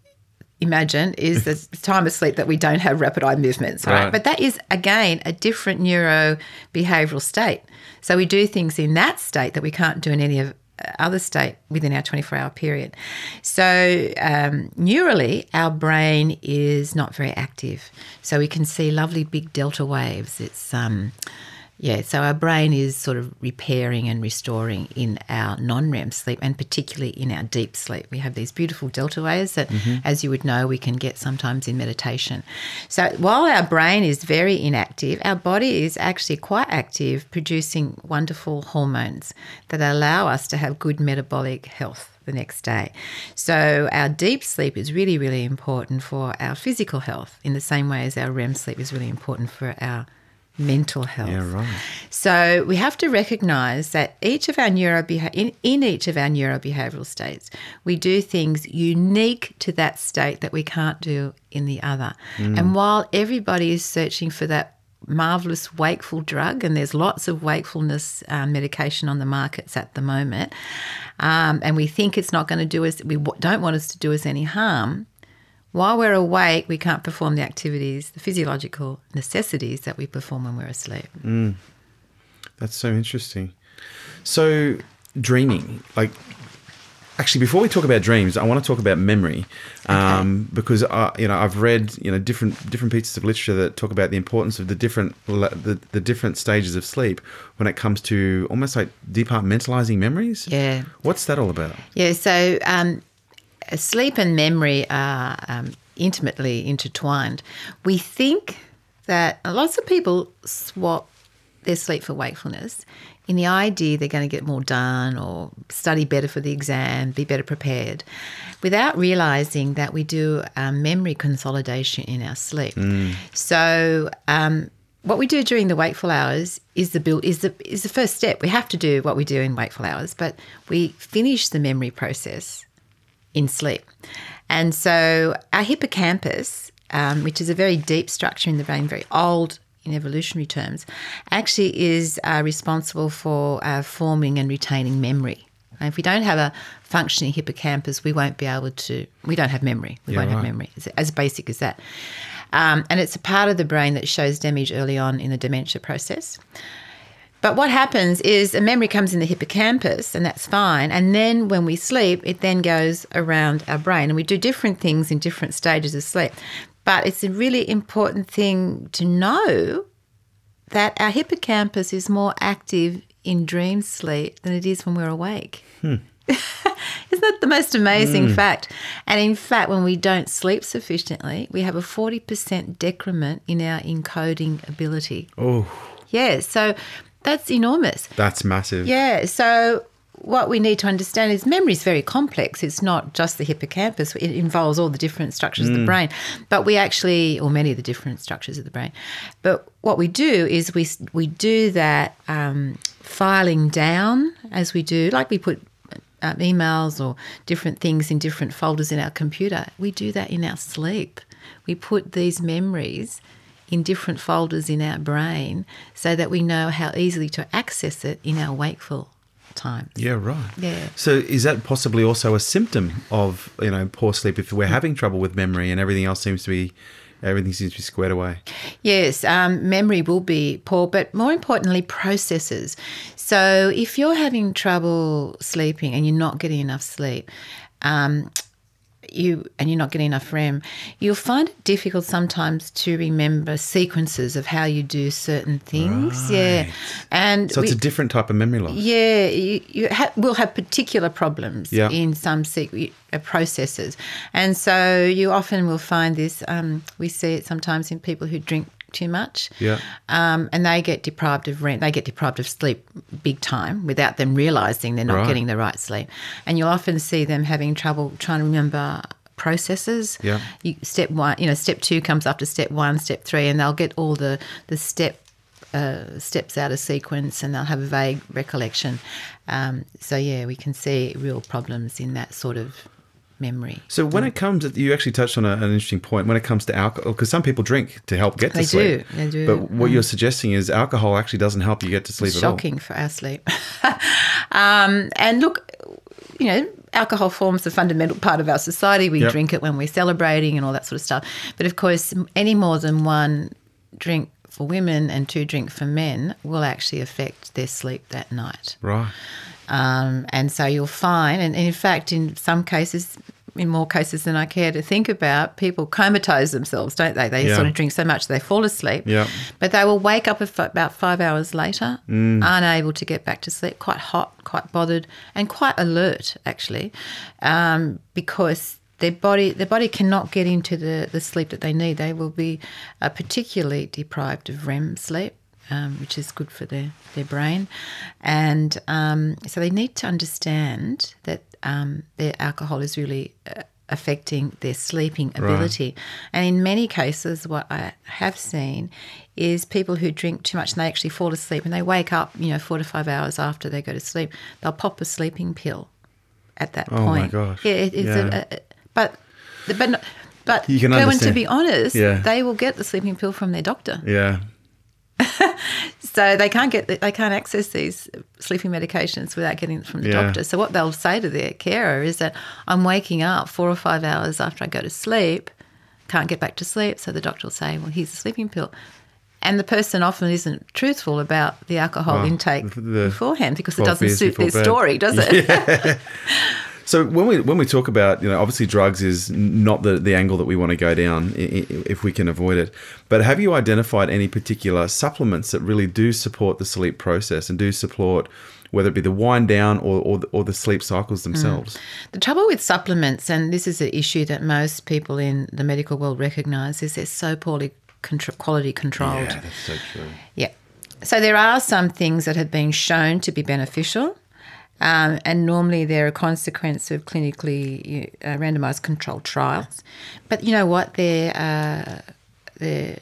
B: imagine is the (laughs) time of sleep that we don't have rapid eye movements, right?
A: Right.
B: But that is again a different neuro behavioral state. So we do things in that state that we can't do in any of other state within our 24 hour period. So, um, neurally, our brain is not very active. So, we can see lovely big delta waves. It's, um, yeah, so our brain is sort of repairing and restoring in our non REM sleep and particularly in our deep sleep. We have these beautiful delta waves that, mm-hmm. as you would know, we can get sometimes in meditation. So while our brain is very inactive, our body is actually quite active, producing wonderful hormones that allow us to have good metabolic health the next day. So our deep sleep is really, really important for our physical health in the same way as our REM sleep is really important for our mental health.
A: Yeah, right.
B: So we have to recognize that each of our neuro in, in each of our neurobehavioral states, we do things unique to that state that we can't do in the other. And while everybody is searching for that marvelous wakeful drug, and there's lots of wakefulness um, medication on the markets at the moment, um, and we think it's not going to do us, we w- don't want us to do us any harm. While we're awake, we can't perform the activities, the physiological necessities that we perform when we're asleep.
A: That's so interesting. So, dreaming, like, actually, before we talk about dreams, I want to talk about memory, um, because uh, you know I've read you know different different pieces of literature that talk about the importance of the different the, the different stages of sleep when it comes to almost like departmentalizing memories.
B: Yeah.
A: What's that all about?
B: Yeah, so um, sleep and memory are um, intimately intertwined. We think that lots of people swap their sleep for wakefulness in the idea they're going to get more done or study better for the exam, be better prepared, without realizing that we do um, memory consolidation in our sleep. So, um, what we do during the wakeful hours is the build is the is the first step. We have to do what we do in wakeful hours, but we finish the memory process in sleep. And so our hippocampus, um, which is a very deep structure in the brain, very old in evolutionary terms, actually is uh, responsible for uh, forming and retaining memory. And if we don't have a functioning hippocampus, we won't be able to. We don't have memory. We
A: Yeah,
B: won't have memory. It's as basic as that. Um, and it's a part of the brain that shows damage early on in the dementia process. But what happens is a memory comes in the hippocampus, and that's fine. And then when we sleep, it then goes around our brain, and we do different things in different stages of sleep. But it's a really important thing to know that our hippocampus is more active in dream sleep than it is when we're awake. Hmm. (laughs) Isn't that the most amazing hmm. fact? And in fact, when we don't sleep sufficiently, we have a 40% decrement in our encoding ability.
A: Oh,
B: Yeah, so that's enormous.
A: that's massive.
B: Yeah, so what we need to understand is memory is very complex. It's not just the hippocampus, it involves all the different structures of the brain. But we actually, or many of the different structures of the brain. But what we do is we, we do that um, filing down as we do, like we put um, emails or different things in different folders in our computer. We do that in our sleep. We put these memories in different folders in our brain so that we know how easily to access it in our wakeful time.
A: Yeah, right.
B: Yeah.
A: So is that possibly also a symptom of you know poor sleep if we're having trouble with memory and everything else seems to be everything seems to be squared away?
B: Yes, um, memory will be poor, but more importantly, processes. So if you're having trouble sleeping and you're not getting enough sleep, um, you and you're not getting enough REM, you'll find it difficult sometimes to remember sequences of how you do certain things. Yeah, and
A: So it's
B: we-
A: a different type of memory loss.
B: yeah, you, you ha- will have particular problems
A: Yeah.
B: in some sequ- uh, processes. And so you often will find this, um, we see it sometimes in people who drink too much.
A: Yeah.
B: Um, and they get deprived of REM, they get deprived of sleep big time without them realizing they're not
A: Right.
B: getting the right sleep. And you'll often see them having trouble trying to remember processes.
A: Yeah.
B: You, step one, you know, step two comes after step one, step three, and they'll get all the, the step uh, steps out of sequence and they'll have a vague recollection. Um, so, yeah, we can see real problems in that sort of memory.
A: So when it comes, to, you actually touched on a, an interesting point. When it comes to alcohol, because some people drink to help get to sleep.
B: They
A: sleep.
B: do, they do.
A: But what you're suggesting is alcohol actually doesn't help you get to sleep at all.
B: Shocking for our sleep. (laughs) um, and look, you know, alcohol forms a fundamental part of our society. We
A: Yep.
B: drink it when we're celebrating and all that sort of stuff. But of course, any more than one drink for women and two drink for men will actually affect their sleep that night.
A: Right.
B: Um, and so you'll find, and in fact, in some cases, in more cases than I care to think about, people comatose themselves, don't they? They
A: Yeah.
B: sort of drink so much they fall asleep.
A: Yeah.
B: But they will wake up about five hours later,
A: Mm.
B: unable to get back to sleep, quite hot, quite bothered, and quite alert actually, um, because their body their body cannot get into the, the sleep that they need. They will be uh, particularly deprived of REM sleep. Um, which is good for their, their brain. And um, so they need to understand that um, their alcohol is really uh, affecting their sleeping ability. And in many cases, what I have seen is people who drink too much and they actually fall asleep and they wake up, you know, four to five hours after they go to sleep. They'll pop a sleeping pill at that point.
A: Oh my gosh.
B: Yeah, it, it's
A: Yeah.
B: A, a, but but but
A: You can
B: Kerwin, to be honest,
A: Yeah.
B: they will get the sleeping pill from their doctor.
A: Yeah. (laughs)
B: So they can't get they can't access these sleeping medications without getting it from the
A: Yeah.
B: doctor. So what they'll say to their carer is that I'm waking up four or five hours after I go to sleep, can't get back to sleep. So the doctor will say, well, here's a sleeping pill. And the person often isn't truthful about the alcohol
A: Well,
B: intake
A: the- the
B: beforehand because it doesn't suit their
A: bed.
B: story, does it? (laughs)
A: So when we when we talk about you know obviously drugs is not the the angle that we want to go down if we can avoid it. But have you identified any particular supplements that really do support the sleep process and do support whether it be the wind down or or the, or the sleep cycles mm. themselves?
B: The trouble with supplements, and this is an issue that most people in the medical world recognise, is they're so poorly contr- quality controlled.
A: Yeah, that's so true.
B: Yeah. So there are some things that have been shown to be beneficial, um, and normally they're a consequence of clinically uh, randomized controlled trials. But you know what? They're, uh, they're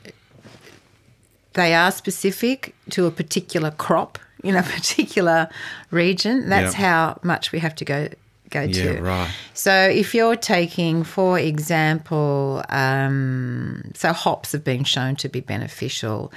B: they are specific to a particular crop in a (laughs) particular region. That's
A: Yeah.
B: how much we have to go go
A: Yeah,
B: to.
A: right.
B: So if you're taking, for example, um, so hops have been shown to be beneficial.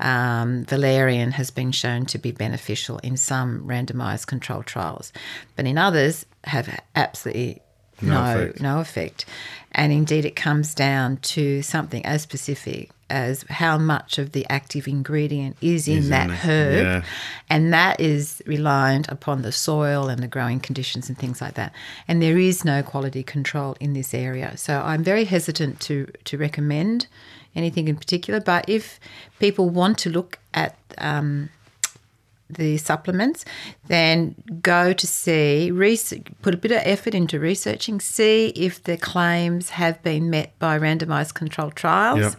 B: Um, valerian has been shown to be beneficial in some randomized controlled trials, but in others have absolutely
A: No
B: no
A: effect.
B: no effect. And indeed, it comes down to something as specific as how much of the active ingredient is in that herb.
A: yeah.
B: And that is reliant upon the soil and the growing conditions and things like that. And there is no quality control in this area. So I'm very hesitant to, to recommend anything in particular. But if people want to look at um, the supplements, then go to see, research, put a bit of effort into researching, see if the claims have been met by randomized controlled trials
A: Yep.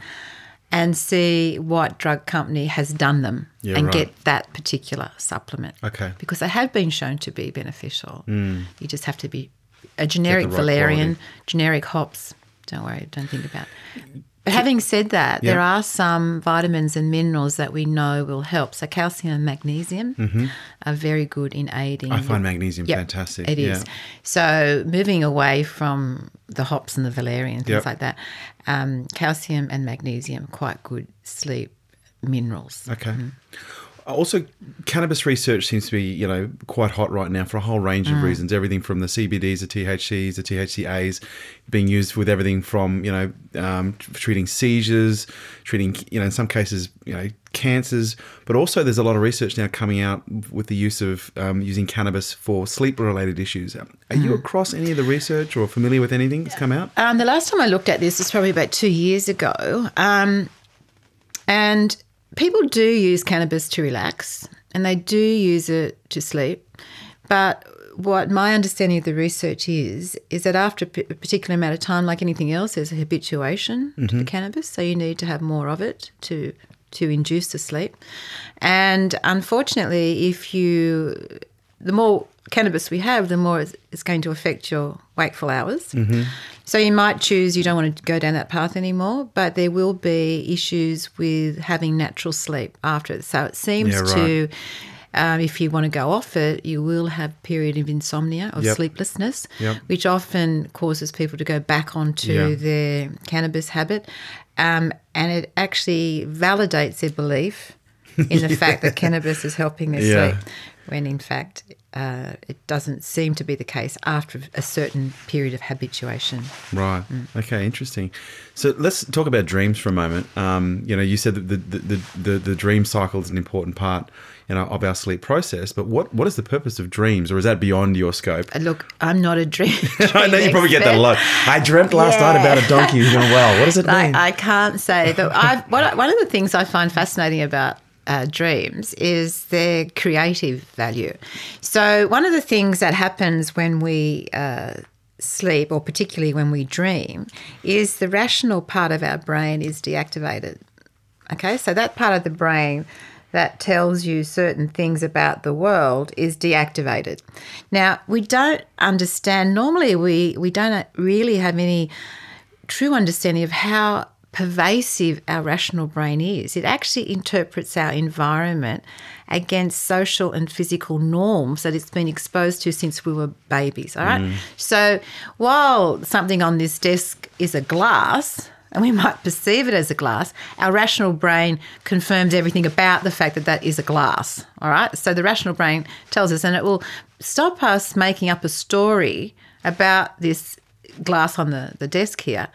B: and see what drug company has done them
A: Yeah,
B: and
A: right.
B: get that particular supplement.
A: Okay.
B: Because they have been shown to be beneficial. You just have to be a generic
A: right
B: valerian,
A: quality.
B: generic hops. Don't worry, don't think about. But having said that, there are some vitamins and minerals that we know will help. So calcium and magnesium are very good in aiding.
A: Mm-hmm. I find magnesium
B: Yep,
A: fantastic.
B: It is.
A: Yeah.
B: So moving away from the hops and the valerian, things
A: Yep.
B: like that, um, calcium and magnesium, quite good sleep minerals.
A: Okay. Also, cannabis research seems to be, you know, quite hot right now for a whole range
B: Mm.
A: of reasons. Everything from the CBDs, the THCs, the THCAs, being used with everything from, you know, um, treating seizures, treating, you know, in some cases, you know, cancers, but also there's a lot of research now coming out with the use of um, using cannabis for sleep-related issues. Are
B: Mm-hmm.
A: you across any of the research or familiar with anything that's come out?
B: Um, the last time I looked at this was probably about two years ago. Um, and people do use cannabis to relax and they do use it to sleep. But what my understanding of the research is, is that after a particular amount of time, like anything else, there's a habituation to the mm-hmm. cannabis. So you need to have more of it to to induce the sleep. And unfortunately, if you the more cannabis we have, the more it's it's going to affect your wakeful hours. Mm-hmm. So you might choose you don't want to go down that path anymore, but there will be issues with having natural sleep after it. So it seems
A: Yeah, right.
B: to, um, if you want to go off it, you will have period of insomnia, or
A: Yep.
B: sleeplessness,
A: Yep.
B: which often causes people to go back onto
A: Yeah.
B: their cannabis habit. Um, and it actually validates their belief in the (laughs) fact that cannabis is helping their
A: Yeah.
B: sleep, when in fact uh, it doesn't seem to be the case after a certain period of habituation.
A: Right.
B: Mm.
A: Okay. Interesting. So let's talk about dreams for a moment. Um, you know, you said that the, the, the, the, dream cycle is an important part, you know, of our sleep process. But what, what is the purpose of dreams, or is that beyond your scope?
B: Uh, Look, I'm not a dream. (laughs)
A: I know you probably get that a lot. I dreamt last night about a donkey who's going well. What does it mean?
B: I can't say, but I've, what I, one of the things I find fascinating about uh, dreams is their creative value. So, one of the things that happens when we uh, sleep, or particularly when we dream, is the rational part of our brain is deactivated. Okay, so that part of the brain that tells you certain things about the world is deactivated. Now, we don't understand, normally, we, we don't really have any true understanding of how pervasive our rational brain is. It actually interprets our environment against social and physical norms that it's been exposed to since we were babies. All right. Mm. So while something on this desk is a glass, and we might perceive it as a glass, our rational brain confirms everything about the fact that that is a glass. All right. So the rational brain tells us, and it will stop us making up a story about this glass on the, the desk here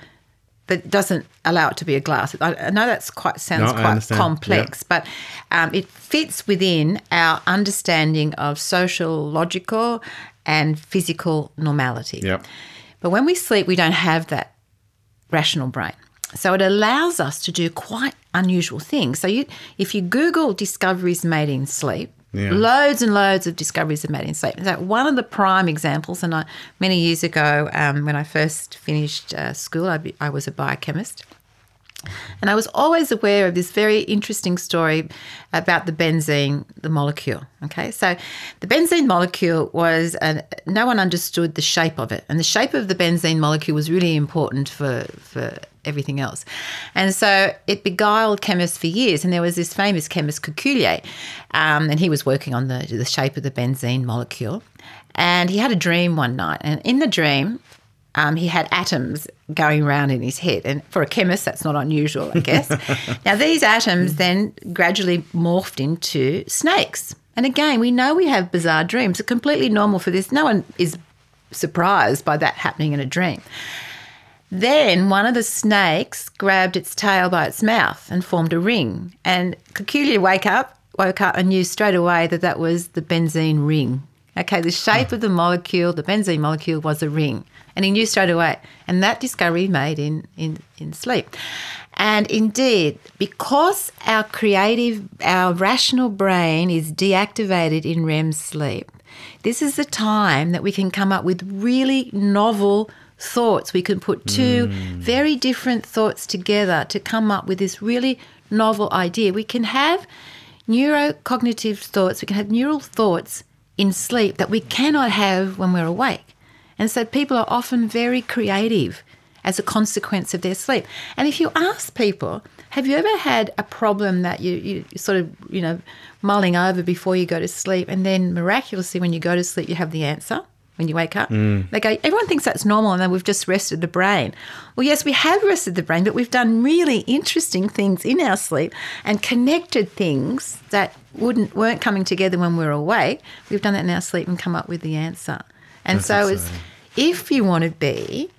B: that doesn't allow it to be a glass. I, I know that's quite sounds
A: No,
B: quite complex, but um, it fits within our understanding of social, logical, and physical normality.
A: Yep.
B: But when we sleep, we don't have that rational brain. So it allows us to do quite unusual things. So you, if you Google discoveries made in sleep,
A: Yeah.
B: loads and loads of discoveries are made in sleep. So one of the prime examples, and I, many years ago um, when I first finished uh, school, I, I was a biochemist. And I was always aware of this very interesting story about the benzene, the molecule. Okay, so the benzene molecule was, an, no one understood the shape of it. And the shape of the benzene molecule was really important for, for everything else. And so it beguiled chemists for years. And there was this famous chemist, Kekulé, um, and he was working on the, the shape of the benzene molecule. And he had a dream one night. And in the dream, um, he had atoms going around in his head. And for a chemist, that's not unusual, I guess. (laughs) now, these atoms then gradually morphed into snakes. And again, we know we have bizarre dreams. It's completely normal for this. No one is surprised by that happening in a dream. Then one of the snakes grabbed its tail by its mouth and formed a ring. And Kekulé wake up, woke up and knew straight away that that was the benzene ring. Okay, the shape of the molecule, the benzene molecule, was a ring. And he knew straight away. And that discovery made in, in, in sleep. And indeed, because our creative, our rational brain is deactivated in REM sleep, this is the time that we can come up with really novel thoughts. We can put two hmm. very different thoughts together to come up with this really novel idea. We can have neurocognitive thoughts, we can have neural thoughts in sleep that we cannot have when we're awake. And so people are often very creative as a consequence of their sleep. And if you ask people, have you ever had a problem that you, you sort of, you know, mulling over before you go to sleep and then miraculously when you go to sleep you have the answer? When you wake up, mm. they go, everyone thinks that's normal and then we've just rested the brain. Well, yes, we have rested the brain, but we've done really interesting things in our sleep and connected things that wouldn't weren't coming together when we were awake. We've done that in our sleep and come up with the answer. And
A: That's
B: so it's if you want to be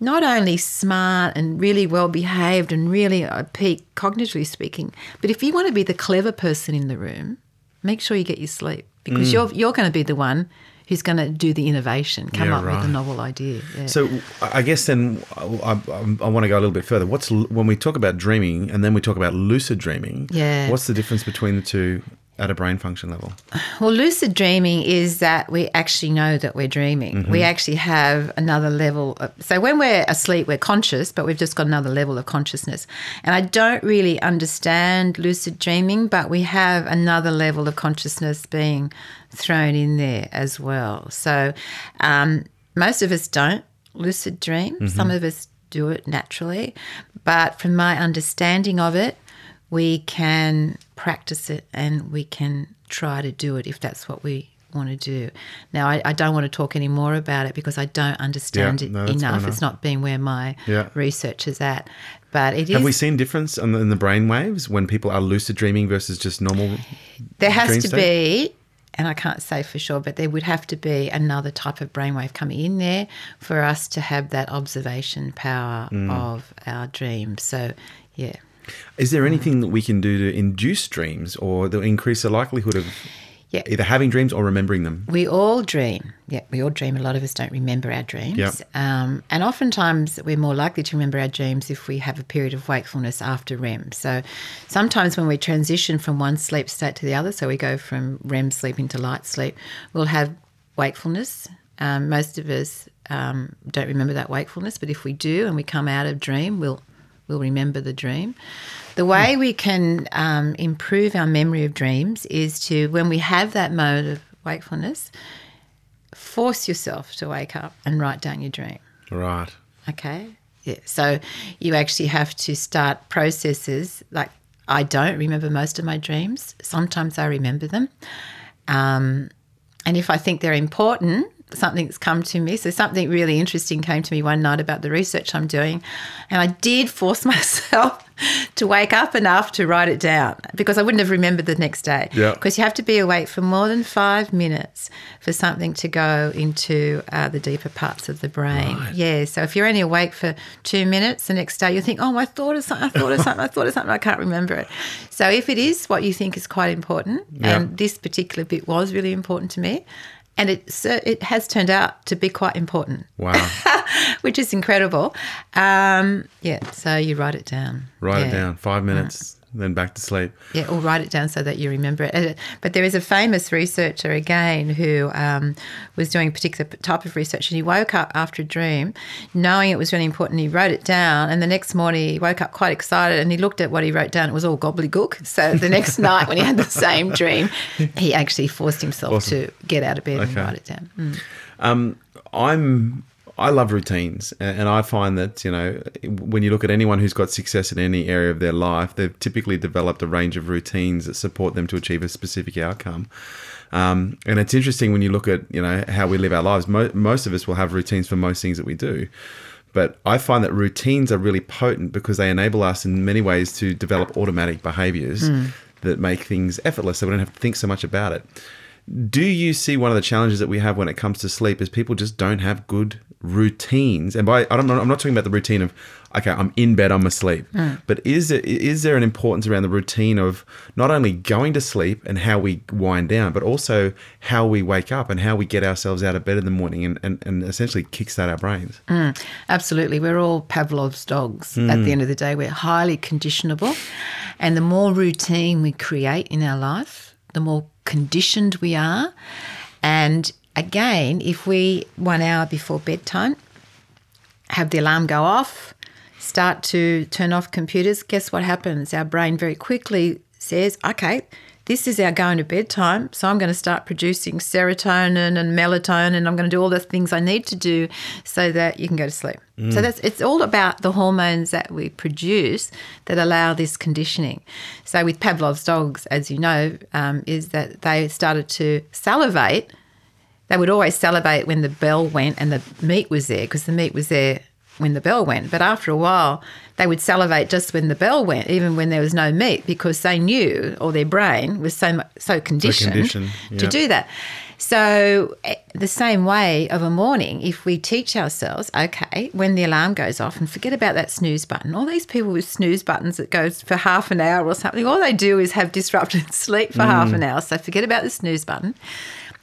B: not only smart and really well behaved and really at peak cognitively speaking, but if you want to be the clever person in the room, make sure you get your sleep because mm. you're you're going to be the one who's going to do the innovation, come
A: Yeah,
B: up with a novel idea. Yeah.
A: So I guess then I, I, I want to go a little bit further. What's when we talk about dreaming and then we talk about lucid dreaming?
B: Yeah.
A: What's the difference between the two at a brain function level?
B: Well, lucid dreaming is that we actually know that we're dreaming. We actually have another level. Of, so when we're asleep, we're conscious, but we've just got another level of consciousness. And I don't really understand lucid dreaming, but we have another level of consciousness being thrown in there as well. So um, most of us don't lucid dream. Some of us do it naturally. But from my understanding of it, we can practice it and we can try to do it if that's what we want to do. Now, I, I don't want to talk any more about it because I don't understand
A: Yeah,
B: it
A: no,
B: enough. It's not been where my
A: Yeah.
B: research is at. But it is.
A: Have we seen difference in the, in the brain waves when people are lucid dreaming versus just normal?
B: there has
A: dream
B: to
A: state?
B: be, and I can't say for sure, but there would have to be another type of brainwave coming in there for us to have that observation power
A: Mm.
B: of our dreams. So, yeah.
A: Is there anything that we can do to induce dreams or to increase the likelihood of
B: Yeah.
A: either having dreams or remembering them?
B: We all dream. Yeah, we all dream. A lot of us don't remember our dreams. Um, and oftentimes we're more likely to remember our dreams if we have a period of wakefulness after REM. So sometimes when we transition from one sleep state to the other, so we go from REM sleep into light sleep, we'll have wakefulness. Um, most of us um, don't remember that wakefulness, but if we do and we come out of dream, we'll we'll remember the dream. The way we can um, improve our memory of dreams is to, when we have that mode of wakefulness, force yourself to wake up and write down your dream.
A: Right.
B: Okay. Yeah. So you actually have to start processes. Like I don't remember most of my dreams. Sometimes I remember them. Um, and if I think they're important, something's come to me. So something really interesting came to me one night about the research I'm doing. And I did force (laughs) myself to wake up enough to write it down because I wouldn't have remembered the next day.
A: Yeah.
B: Because you have to be awake for more than five minutes for something to go into uh, the deeper parts of the brain. Yeah. So if you're only awake for two minutes, the next day you'll think, oh, I thought of something, I thought of something, I thought of something, I can't remember it. So if it is what you think is quite important,
A: Yeah.
B: and this particular bit was really important to me, and it it has turned out to be quite important,
A: Wow. (laughs)
B: which is incredible. Um, yeah, so you write it down.
A: Write
B: Yeah.
A: it down. Five minutes, then back to sleep.
B: Yeah, or write it down so that you remember it. But there is a famous researcher again who um, was doing a particular type of research, and he woke up after a dream, knowing it was really important. He wrote it down, and the next morning he woke up quite excited, and he looked at what he wrote down. It was all gobbledygook. So the next (laughs) night, when he had the same dream, he actually forced himself
A: Awesome.
B: to get out of bed and write it down. Mm.
A: I'm I love routines, and I find that you know when you look at anyone who's got success in any area of their life, they've typically developed a range of routines that support them to achieve a specific outcome. Um, and it's interesting when you look at you know how we live our lives. Mo- most of us will have routines for most things that we do, but I find that routines are really potent because they enable us in many ways to develop automatic behaviors that make things effortless, so we don't have to think so much about it. Do you see one of the challenges that we have when it comes to sleep is people just don't have good routines? And by I don't, I'm not talking about the routine of okay, I'm in bed, I'm asleep. Hmm. But is there, is there an importance around the routine of not only going to sleep and how we wind down, but also how we wake up and how we get ourselves out of bed in the morning and, and, and essentially kickstart our brains? Hmm.
B: Absolutely. We're all Pavlov's dogs. At the hmm. end of the day, we're highly conditionable. And the more routine we create in our life, the more conditioned we are. And again, if we, one hour before bedtime, have the alarm go off, start to turn off computers, guess what happens? Our brain very quickly says, okay, this is our going to bedtime. So I'm going to start producing serotonin and melatonin, and I'm going to do all the things I need to do so that you can go to sleep. So that's it's all about the hormones that we produce that allow this conditioning. So with Pavlov's dogs, as you know, um, is that they started to salivate they would always salivate when the bell went and the meat was there because the meat was there when the bell went. But after a while, they would salivate just when the bell went, even when there was no meat, because they knew, or their brain was so so conditioned,
A: conditioned,
B: to do that. So eh, the same way of a morning, if we teach ourselves, okay, when the alarm goes off, and forget about that snooze button. All these people with snooze buttons that goes for half an hour or something, all they do is have disrupted (laughs) sleep for half an hour. So forget about the snooze button.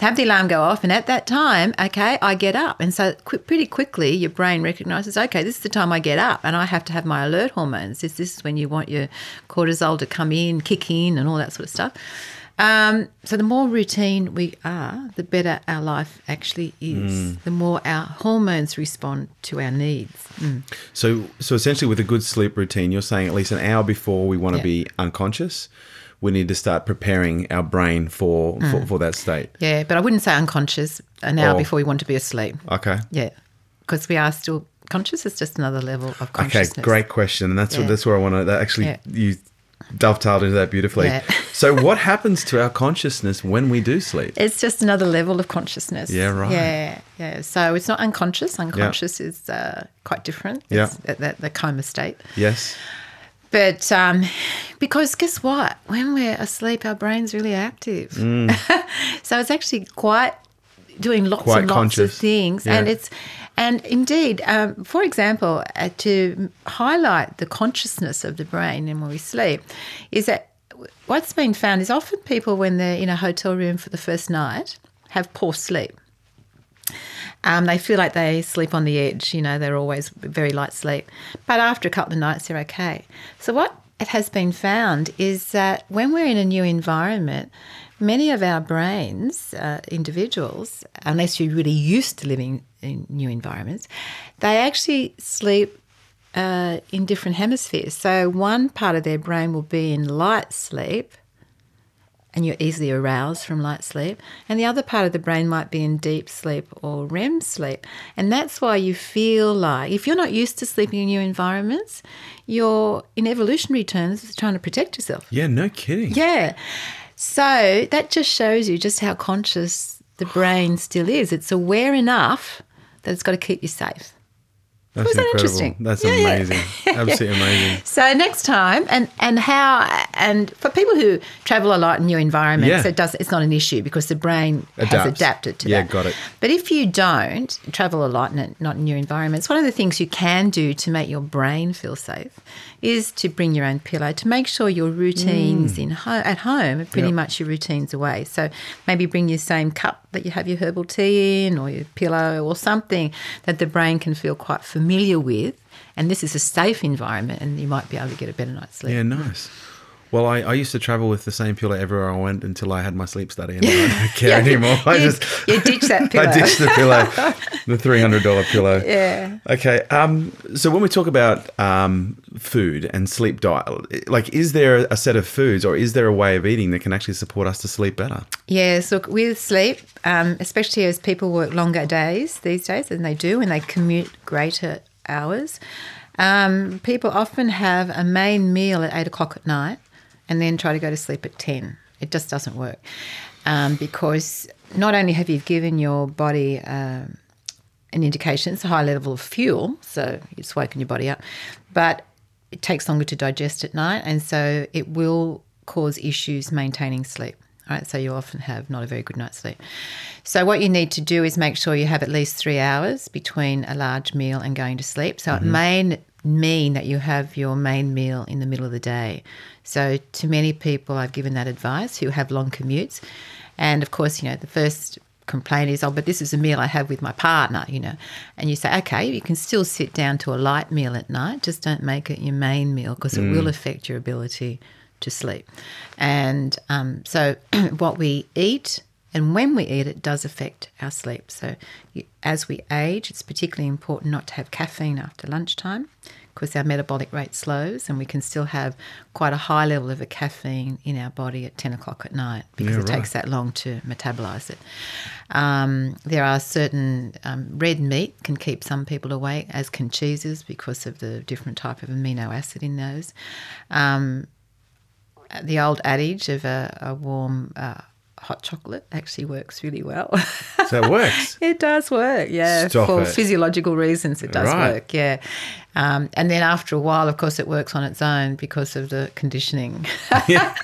B: Have the alarm go off, and at that time, okay, I get up, and so qu- pretty quickly your brain recognizes, okay, this is the time I get up, and I have to have my alert hormones. This, this is when you want your cortisol to come in, kick in, and all that sort of stuff. Um, so the more routine we are, the better our life actually is. The more our hormones respond to our needs. Mm.
A: So, so essentially, with a good sleep routine, you're saying at least an hour before we want to be unconscious, we need to start preparing our brain for
B: Mm.
A: for, for that state.
B: Yeah, but I wouldn't say unconscious an hour
A: Oh.
B: before we want to be asleep.
A: Okay.
B: Yeah, because we are still conscious. It's just another level of consciousness. Okay.
A: Great question, and that's
B: Yeah.
A: what that's where I want to. That actually
B: Yeah.
A: you dovetailed into that beautifully.
B: Yeah. (laughs)
A: so, what happens to our consciousness when we do sleep?
B: It's just another level of consciousness.
A: Yeah, right.
B: Yeah, yeah. So it's not unconscious. Unconscious is uh, quite different.
A: Yeah.
B: It's at that, the coma state.
A: Yes.
B: But um, because guess what? When we're asleep, our brain's really active. (laughs) so it's actually quite doing lots
A: Mm. Quite
B: and lots
A: conscious.
B: of things,
A: Yeah.
B: and it's and indeed, um, for example, uh, to highlight the consciousness of the brain and when we sleep, is that what's been found is often people when they're in a hotel room for the first night have poor sleep. Um, they feel like they sleep on the edge. You know, they're always very light sleep. But after a couple of nights, they're okay. So, what it has been found is that when we're in a new environment, many of our brains, uh, individuals, unless you're really used to living in new environments, they actually sleep uh, in different hemispheres. So, one part of their brain will be in light sleep and you're easily aroused from light sleep. And the other part of the brain might be in deep sleep or REM sleep. And that's why you feel like, if you're not used to sleeping in new environments, you're in evolutionary terms trying to protect yourself.
A: Yeah. No kidding.
B: Yeah. So that just shows you just how conscious the brain still is. It's aware enough that it's got to keep you safe.
A: That's
B: Was that
A: incredible.
B: interesting?
A: That's
B: Yeah, yeah.
A: amazing. (laughs) Absolutely amazing.
B: So next time, and and how, and for people who travel a lot in new environments,
A: Yeah.
B: it does. It's not an issue because the brain has
A: Adapts.
B: adapted to
A: Yeah,
B: that.
A: Yeah, got it.
B: But if you don't travel a lot and not in new environments, one of the things you can do to make your brain feel safe is to bring your own pillow to make sure your routines mm. in ho- at home are pretty
A: Yep.
B: much your routines away. So maybe bring your same cup that you have your herbal tea in, or your pillow, or something that the brain can feel quite familiar with. And this is a safe environment, and you might be able to get a better night's sleep.
A: Yeah, nice. Well, I, I used to travel with the same pillow everywhere I went until I had my sleep study, and I don't (laughs) care
B: Yeah,
A: anymore. I
B: you-
A: just
B: you ditch that (laughs) pillow.
A: I ditched the pillow, (laughs) the three hundred dollar pillow.
B: Yeah.
A: Okay. Um. So when we talk about um food and sleep diet, like, is there a set of foods, or is there a way of eating that can actually support us to sleep better?
B: Yes, look, with sleep, um, especially as people work longer days these days, and they do, and they commute greater hours, um, people often have a main meal at eight o'clock at night and then try to go to sleep at 10. It just doesn't work um, because not only have you given your body um, an indication, it's a high level of fuel, so it's woken your body up, but it takes longer to digest at night, and so it will cause issues maintaining sleep. All right, so you often have not a very good night's sleep. So what you need to do is make sure you have at least three hours between a large meal and going to sleep. So it may mean that you have your main meal in the middle of the day. So to many people, I've given that advice who have long commutes, and of course, you know the first complaint is, oh, but this is a meal I have with my partner, you know. And you say, okay, you can still sit down to a light meal at night, just don't make it your main meal because it will affect your ability to sleep. And um, so, (clears throat) what we eat and when we eat it does affect our sleep. So, you, as we age, it's particularly important not to have caffeine after lunchtime because our metabolic rate slows and we can still have quite a high level of a caffeine in our body at 10 o'clock at night because
A: Yeah,
B: it takes that long to metabolize it. Um, there are certain um, red meat can keep some people awake, as can cheeses because of the different type of amino acid in those. Um, the old adage of a, a warm, uh, hot chocolate actually works really well. (laughs)
A: So it works.
B: it does work, yeah.
A: Stop
B: for
A: it.
B: physiological reasons, it does
A: Right.
B: work, yeah. Um, and then after a while, of course, it works on its own because of the conditioning. (laughs)
A: yeah.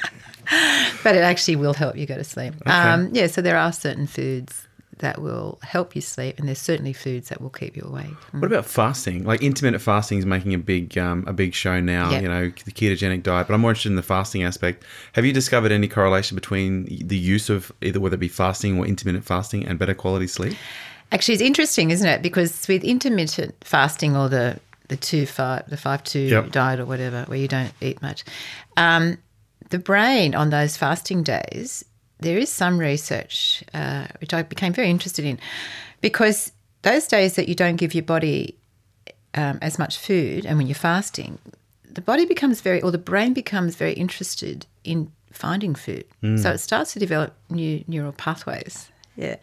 A: (laughs)
B: but it actually will help you go to sleep. Um, yeah, so there are certain foods that will help you sleep, and there's certainly foods that will keep you awake.
A: What about fasting? Like intermittent fasting is making a big um, a big show now.
B: Yeah.
A: You know, the ketogenic diet. But I'm more interested in the fasting aspect. Have you discovered any correlation between the use of either whether it be fasting or intermittent fasting and better quality sleep?
B: Actually, it's interesting, isn't it? Because with intermittent fasting or the the two five the five two
A: Yep.
B: diet or whatever, where you don't eat much, um, the brain on those fasting days, there is some research uh, which I became very interested in, because those days that you don't give your body um, as much food, and when you're fasting, the body becomes very, or the brain becomes very interested in finding food. So it starts to develop new neural pathways. Yeah.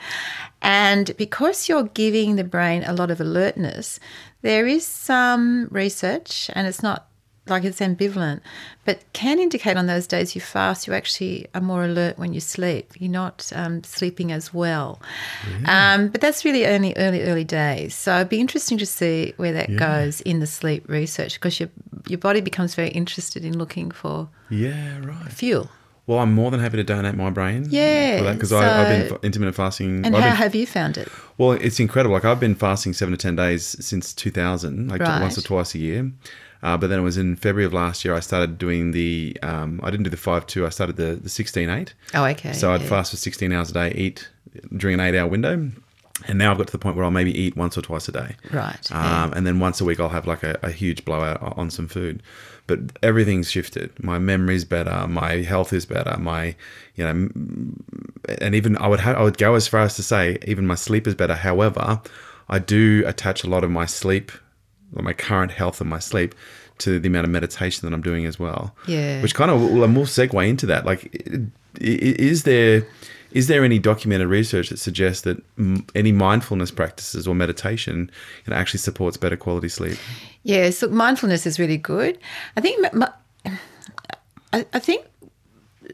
B: And because you're giving the brain a lot of alertness, there is some research, and it's not like it's ambivalent, but can indicate on those days you fast, you actually are more alert when you sleep. You're not um, sleeping as well. Um, but that's really only early, early days. So it'd be interesting to see where that goes in the sleep research because your, your body becomes very interested in looking for
A: Yeah, right.
B: fuel.
A: Well, I'm more than happy to donate my brain.
B: Yeah,
A: because I've been intermittent fasting.
B: And
A: I've
B: how
A: been-
B: have you found it?
A: Well, it's incredible. Like I've been fasting seven to ten days since 2000, like
B: Right.
A: once or twice a year. Uh, but then it was in February of last year. I started doing the. Um, I didn't do the five two. I started the the sixteen eight.
B: Oh, okay.
A: So I'd
B: yeah.
A: fast for 16 hours a day, eat during an eight hour window. And now I've got to the point where I'll maybe eat once or twice a day.
B: Right, yeah.
A: Um, And then once a week, I'll have like a, a huge blowout on some food. But everything's shifted. My memory's better. My health is better. My, you know, and even I would ha- I would go as far as to say even my sleep is better. However, I do attach a lot of my sleep, or my current health and my sleep, to the amount of meditation that I'm doing as well.
B: Yeah.
A: Which kind of will more segue into that. Like, is there is there any documented research that suggests that any mindfulness practices or meditation you know, actually supports better quality sleep?
B: Yeah, so mindfulness is really good. I think m- m- I, I think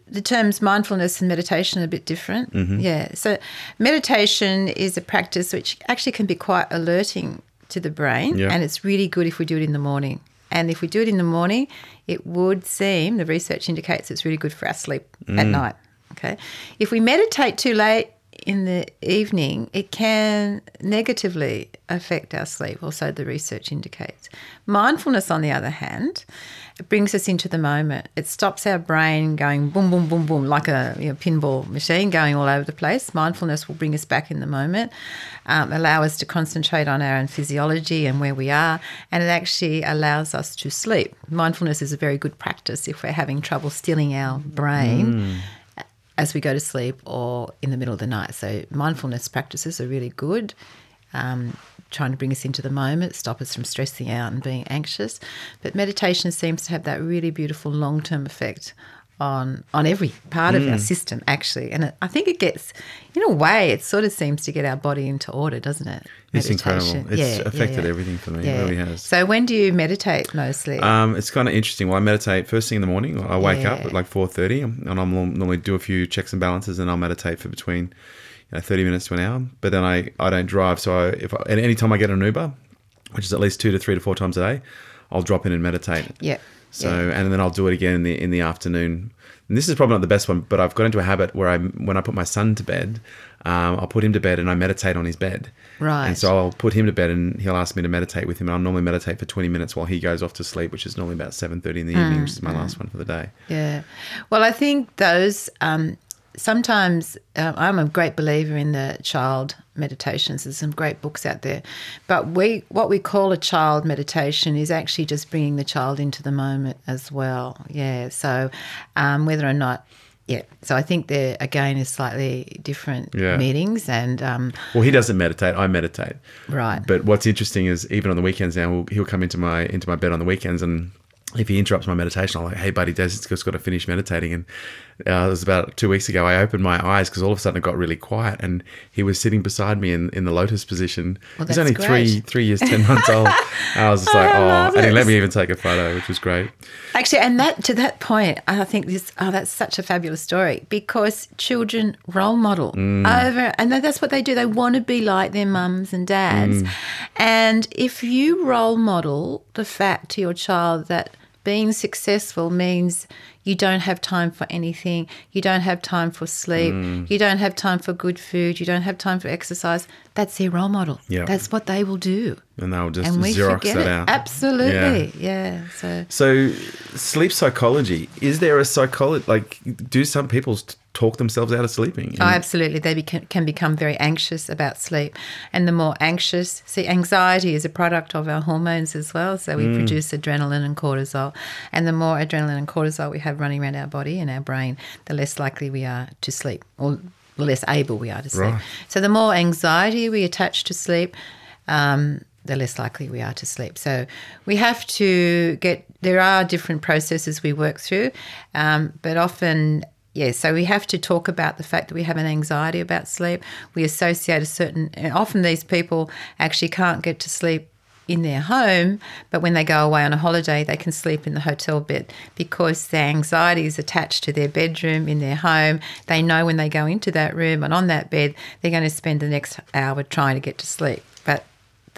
B: the terms mindfulness and meditation are a bit different.
A: Mm-hmm.
B: Yeah. So meditation is a practice which actually can be quite alerting to the brain
A: Yeah.
B: and it's really good if we do it in the morning. And if we do it in the morning, it would seem the research indicates it's really good for our sleep at
A: Mm.
B: night. Okay. If we meditate too late in the evening, it can negatively affect our sleep, also, the research indicates. Mindfulness, on the other hand, it brings us into the moment. It stops our brain going boom, boom, boom, boom, like a you know, pinball machine going all over the place. Mindfulness will bring us back in the moment, um, allow us to concentrate on our own physiology and where we are, and it actually allows us to sleep. Mindfulness is a very good practice if we're having trouble stilling our brain as we go to sleep or in the middle of the night. So mindfulness practices are really good. Um, trying to bring us into the moment, stop us from stressing out and being anxious. But meditation seems to have that really beautiful long term effect on on every part of our system, actually. And it, I think it gets, in a way, it sort of seems to get our body into order, doesn't it?
A: It's incredible.
B: Meditation.
A: It's
B: Yeah, yeah,
A: affected
B: yeah.
A: everything for me.
B: Yeah.
A: It really has.
B: So when do you meditate mostly?
A: Um, it's kind of interesting. Well, I meditate first thing in the morning. I wake up at like four thirty, and I'll normally do a few checks and balances, and I'll meditate for between you know, thirty minutes to an hour. But then I, I don't drive, so I, if I, any time I get an Uber, which is at least two to three to four times a day, I'll drop in and meditate.
B: yeah.
A: So
B: yeah.
A: and then I'll do it again in the in the afternoon. And this is probably not the best one, but I've got into a habit where I when I put my son to bed, um, I'll put him to bed and I meditate on his bed.
B: Right.
A: And so I'll put him to bed and he'll ask me to meditate with him. And I'll normally meditate for twenty minutes while he goes off to sleep, which is normally about seven thirty in the evening, which is my last one for the day.
B: Yeah. Well, I think those um, sometimes uh, I'm a great believer in the child meditations. There's some great books out there, but we what we call a child meditation is actually just bringing the child into the moment as well. Yeah. So um, whether or not. Yeah, so I think there again is slightly different
A: Yeah.
B: meetings, and um,
A: Well, he doesn't meditate. I meditate.
B: right,
A: But what's interesting is even on the weekends now, he'll, he'll come into my into my bed on the weekends and if he interrupts my meditation, I'm like, "Hey, buddy, Des, just got to finish meditating." And uh, it was about two weeks ago. I opened my eyes because all of a sudden it got really quiet, and he was sitting beside me in, in the lotus position.
B: Well,
A: He's only
B: great.
A: three three years ten months old. (laughs) I was just like, "Oh," and he let me even take a photo, which was great.
B: Actually, and that to that point, I think this oh, that's such a fabulous story because children role model over, and that's what they do. They want to be like their mums and dads, and if you role model the fact to your child that being successful means you don't have time for anything, you don't have time for sleep, mm. you don't have time for good food, you don't have time for exercise. That's their role model.
A: Yeah.
B: That's what they will do.
A: And they'll just
B: And we
A: xerox
B: forget it.
A: out.
B: Absolutely. Yeah. So
A: So, sleep psychology. Is there a psychology? Like, do some people talk themselves out of sleeping?
B: Oh, absolutely. They beca- can become very anxious about sleep. And the more anxious, see, anxiety is a product of our hormones as well. So we produce adrenaline and cortisol. And the more adrenaline and cortisol we have running around our body and our brain, the less likely we are to sleep or the less able we are to sleep.
A: Right.
B: So the more anxiety we attach to sleep, um, the less likely we are to sleep. So we have to get, there are different processes we work through, um, but often, yeah, so we have to talk about the fact that we have an anxiety about sleep. We associate a certain, and often these people actually can't get to sleep in their home, but when they go away on a holiday, they can sleep in the hotel bed because their anxiety is attached to their bedroom in their home. They know when they go into that room and on that bed, they're going to spend the next hour trying to get to sleep.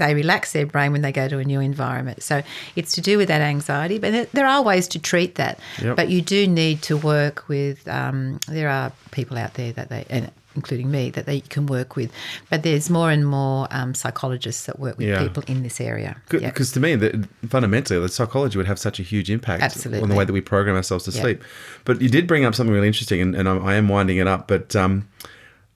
B: They relax their brain when they go to a new environment. So it's to do with that anxiety, but there- are ways to treat that.
A: Yep.
B: But you do need to work with. Um, there are people out there that they, and including me, that they can work with. But there's more and more um, psychologists that work with
A: Yeah.
B: people in this area.
A: Because to me, the, fundamentally, the psychology would have such a huge impact on the way that we program ourselves to
B: Yeah.
A: sleep. But you did bring up something really interesting, and, and I, I am winding it up. But um,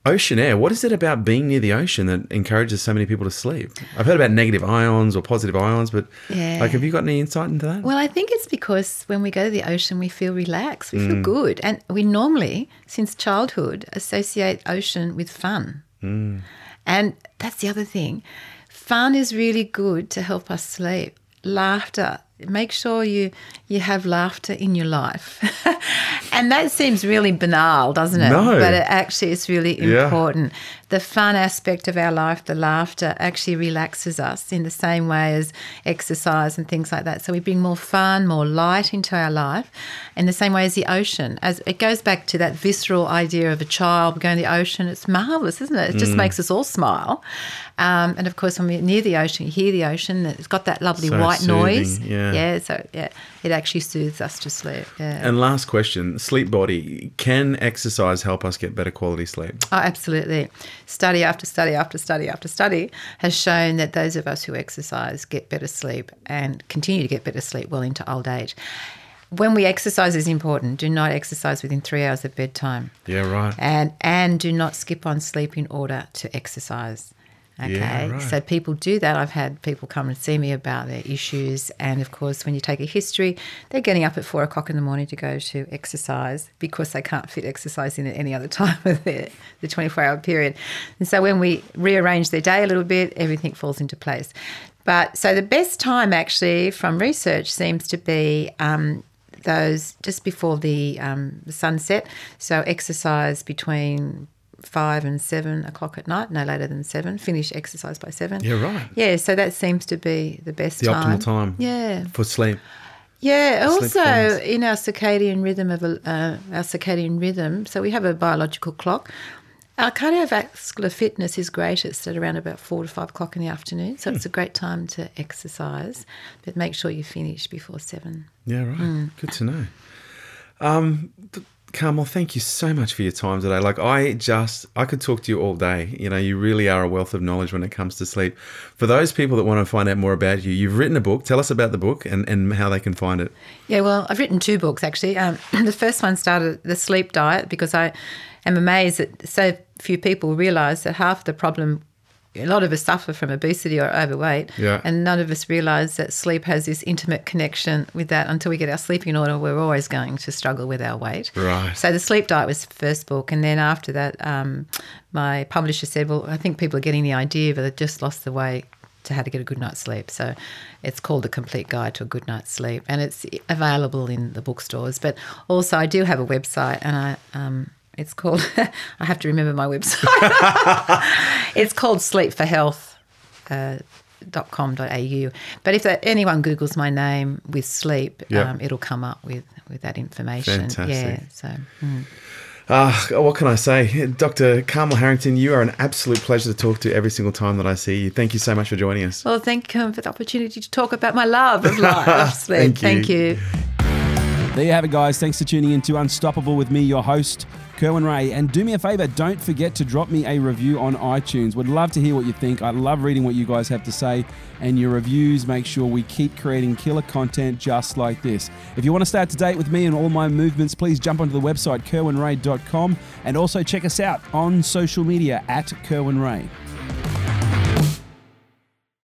A: ocean air, what is it about being near the ocean that encourages so many people to sleep? I've heard about negative ions or positive ions, but
B: Yeah.
A: like, have you got any insight into that?
B: Well, I think it's because when we go to the ocean, we feel relaxed, we feel mm. good. And we normally, since childhood, associate ocean with fun. Mm. And that's the other thing. Fun is really good to help us sleep. Laughter. Make sure you you have laughter in your life. (laughs) and that seems really banal, doesn't it?
A: No.
B: But it actually is really
A: Yeah.
B: important. The fun aspect of our life, the laughter, actually relaxes us in the same way as exercise and things like that. So we bring more fun, more light into our life, in the same way as the ocean. As it goes back to that visceral idea of a child going to the ocean. It's marvelous, isn't it? It
A: Mm.
B: just makes us all smile. Um, and of course, when we're near the ocean, you hear the ocean. It's got that lovely
A: So
B: white noise.
A: yeah.
B: yeah. So yeah, it actually soothes us to sleep. Yeah.
A: and last question sleep body. Can exercise help us get better quality sleep?
B: Oh, absolutely. Study after study after study after study has shown that those of us who exercise get better sleep and continue to get better sleep well into old age. When we exercise is important. Do not exercise within three hours of bedtime.
A: Yeah, right.
B: And and do not skip on sleep in order to exercise. Okay.
A: Yeah, right.
B: So people do that. I've had people come and see me about their issues. And of course, when you take a history, they're getting up at four o'clock in the morning to go to exercise because they can't fit exercise in at any other (laughs) time of their, the 24 hour period. And so when we rearrange their day a little bit, everything falls into place. But so the best time actually from research seems to be um, those just before the um, sunset. So exercise between five and seven o'clock at night, no later than seven. Finish exercise by seven.
A: Yeah, right.
B: Yeah, so that seems to be the best
A: The
B: time.
A: optimal time.
B: Yeah,
A: For sleep.
B: yeah. Also, in our circadian rhythm of a- uh, our circadian rhythm, so we have a biological clock. Our cardiovascular fitness is greatest at around about four to five o'clock in the afternoon. So it's a great time to exercise, but make sure you finish before seven.
A: Yeah, right.
B: Hmm.
A: Good to know. Um, th- Carmel, thank you so much for your time today. Like, I just, I could talk to you all day. You know, you really are a wealth of knowledge when it comes to sleep. For those people that want to find out more about you, you've written a book. Tell us about the book and, and how they can find it.
B: Yeah, well, I've written two books actually. Um, (clears throat) the first one started the sleep diet because I am amazed that so few people realise that half the problem. A lot of us suffer from obesity or overweight,
A: Yeah.
B: and none of us realise that sleep has this intimate connection with that. Until we get our sleep in order, we're always going to struggle with our weight.
A: Right.
B: So the sleep diet was the first book, and then after that, um, my publisher said, "Well, I think people are getting the idea, but they've just lost the way to how to get a good night's sleep. So it's called A Complete Guide to a Good Night's Sleep, and it's available in the bookstores. But also, I do have a website, and I. Um, it's called, (laughs) I have to remember my website. (laughs) it's called Sleep for Health. Uh, .com.au. But if that, anyone Googles my name with sleep,
A: Yep.
B: um, it'll come up with, with that information.
A: Fantastic.
B: Yeah. So mm.
A: Ah, what can I say? Dr. Carmel Harrington, you are an absolute pleasure to talk to every single time that I see you. Thank you so much for joining us.
B: well, thank you for the opportunity to talk about my love of life, (laughs) of sleep.
A: Thank you.
B: Thank you.
C: There you have it, guys. Thanks for tuning in to Unstoppable with me, your host, Kerwin Rae. And do me a favor, don't forget to drop me a review on iTunes. Would love to hear what you think. I love reading what you guys have to say. And your reviews make sure we keep creating killer content just like this. If you want to stay up to date with me and all my movements, please jump onto the website, kerwinrae.com. And also check us out on social media at Kerwin Rae.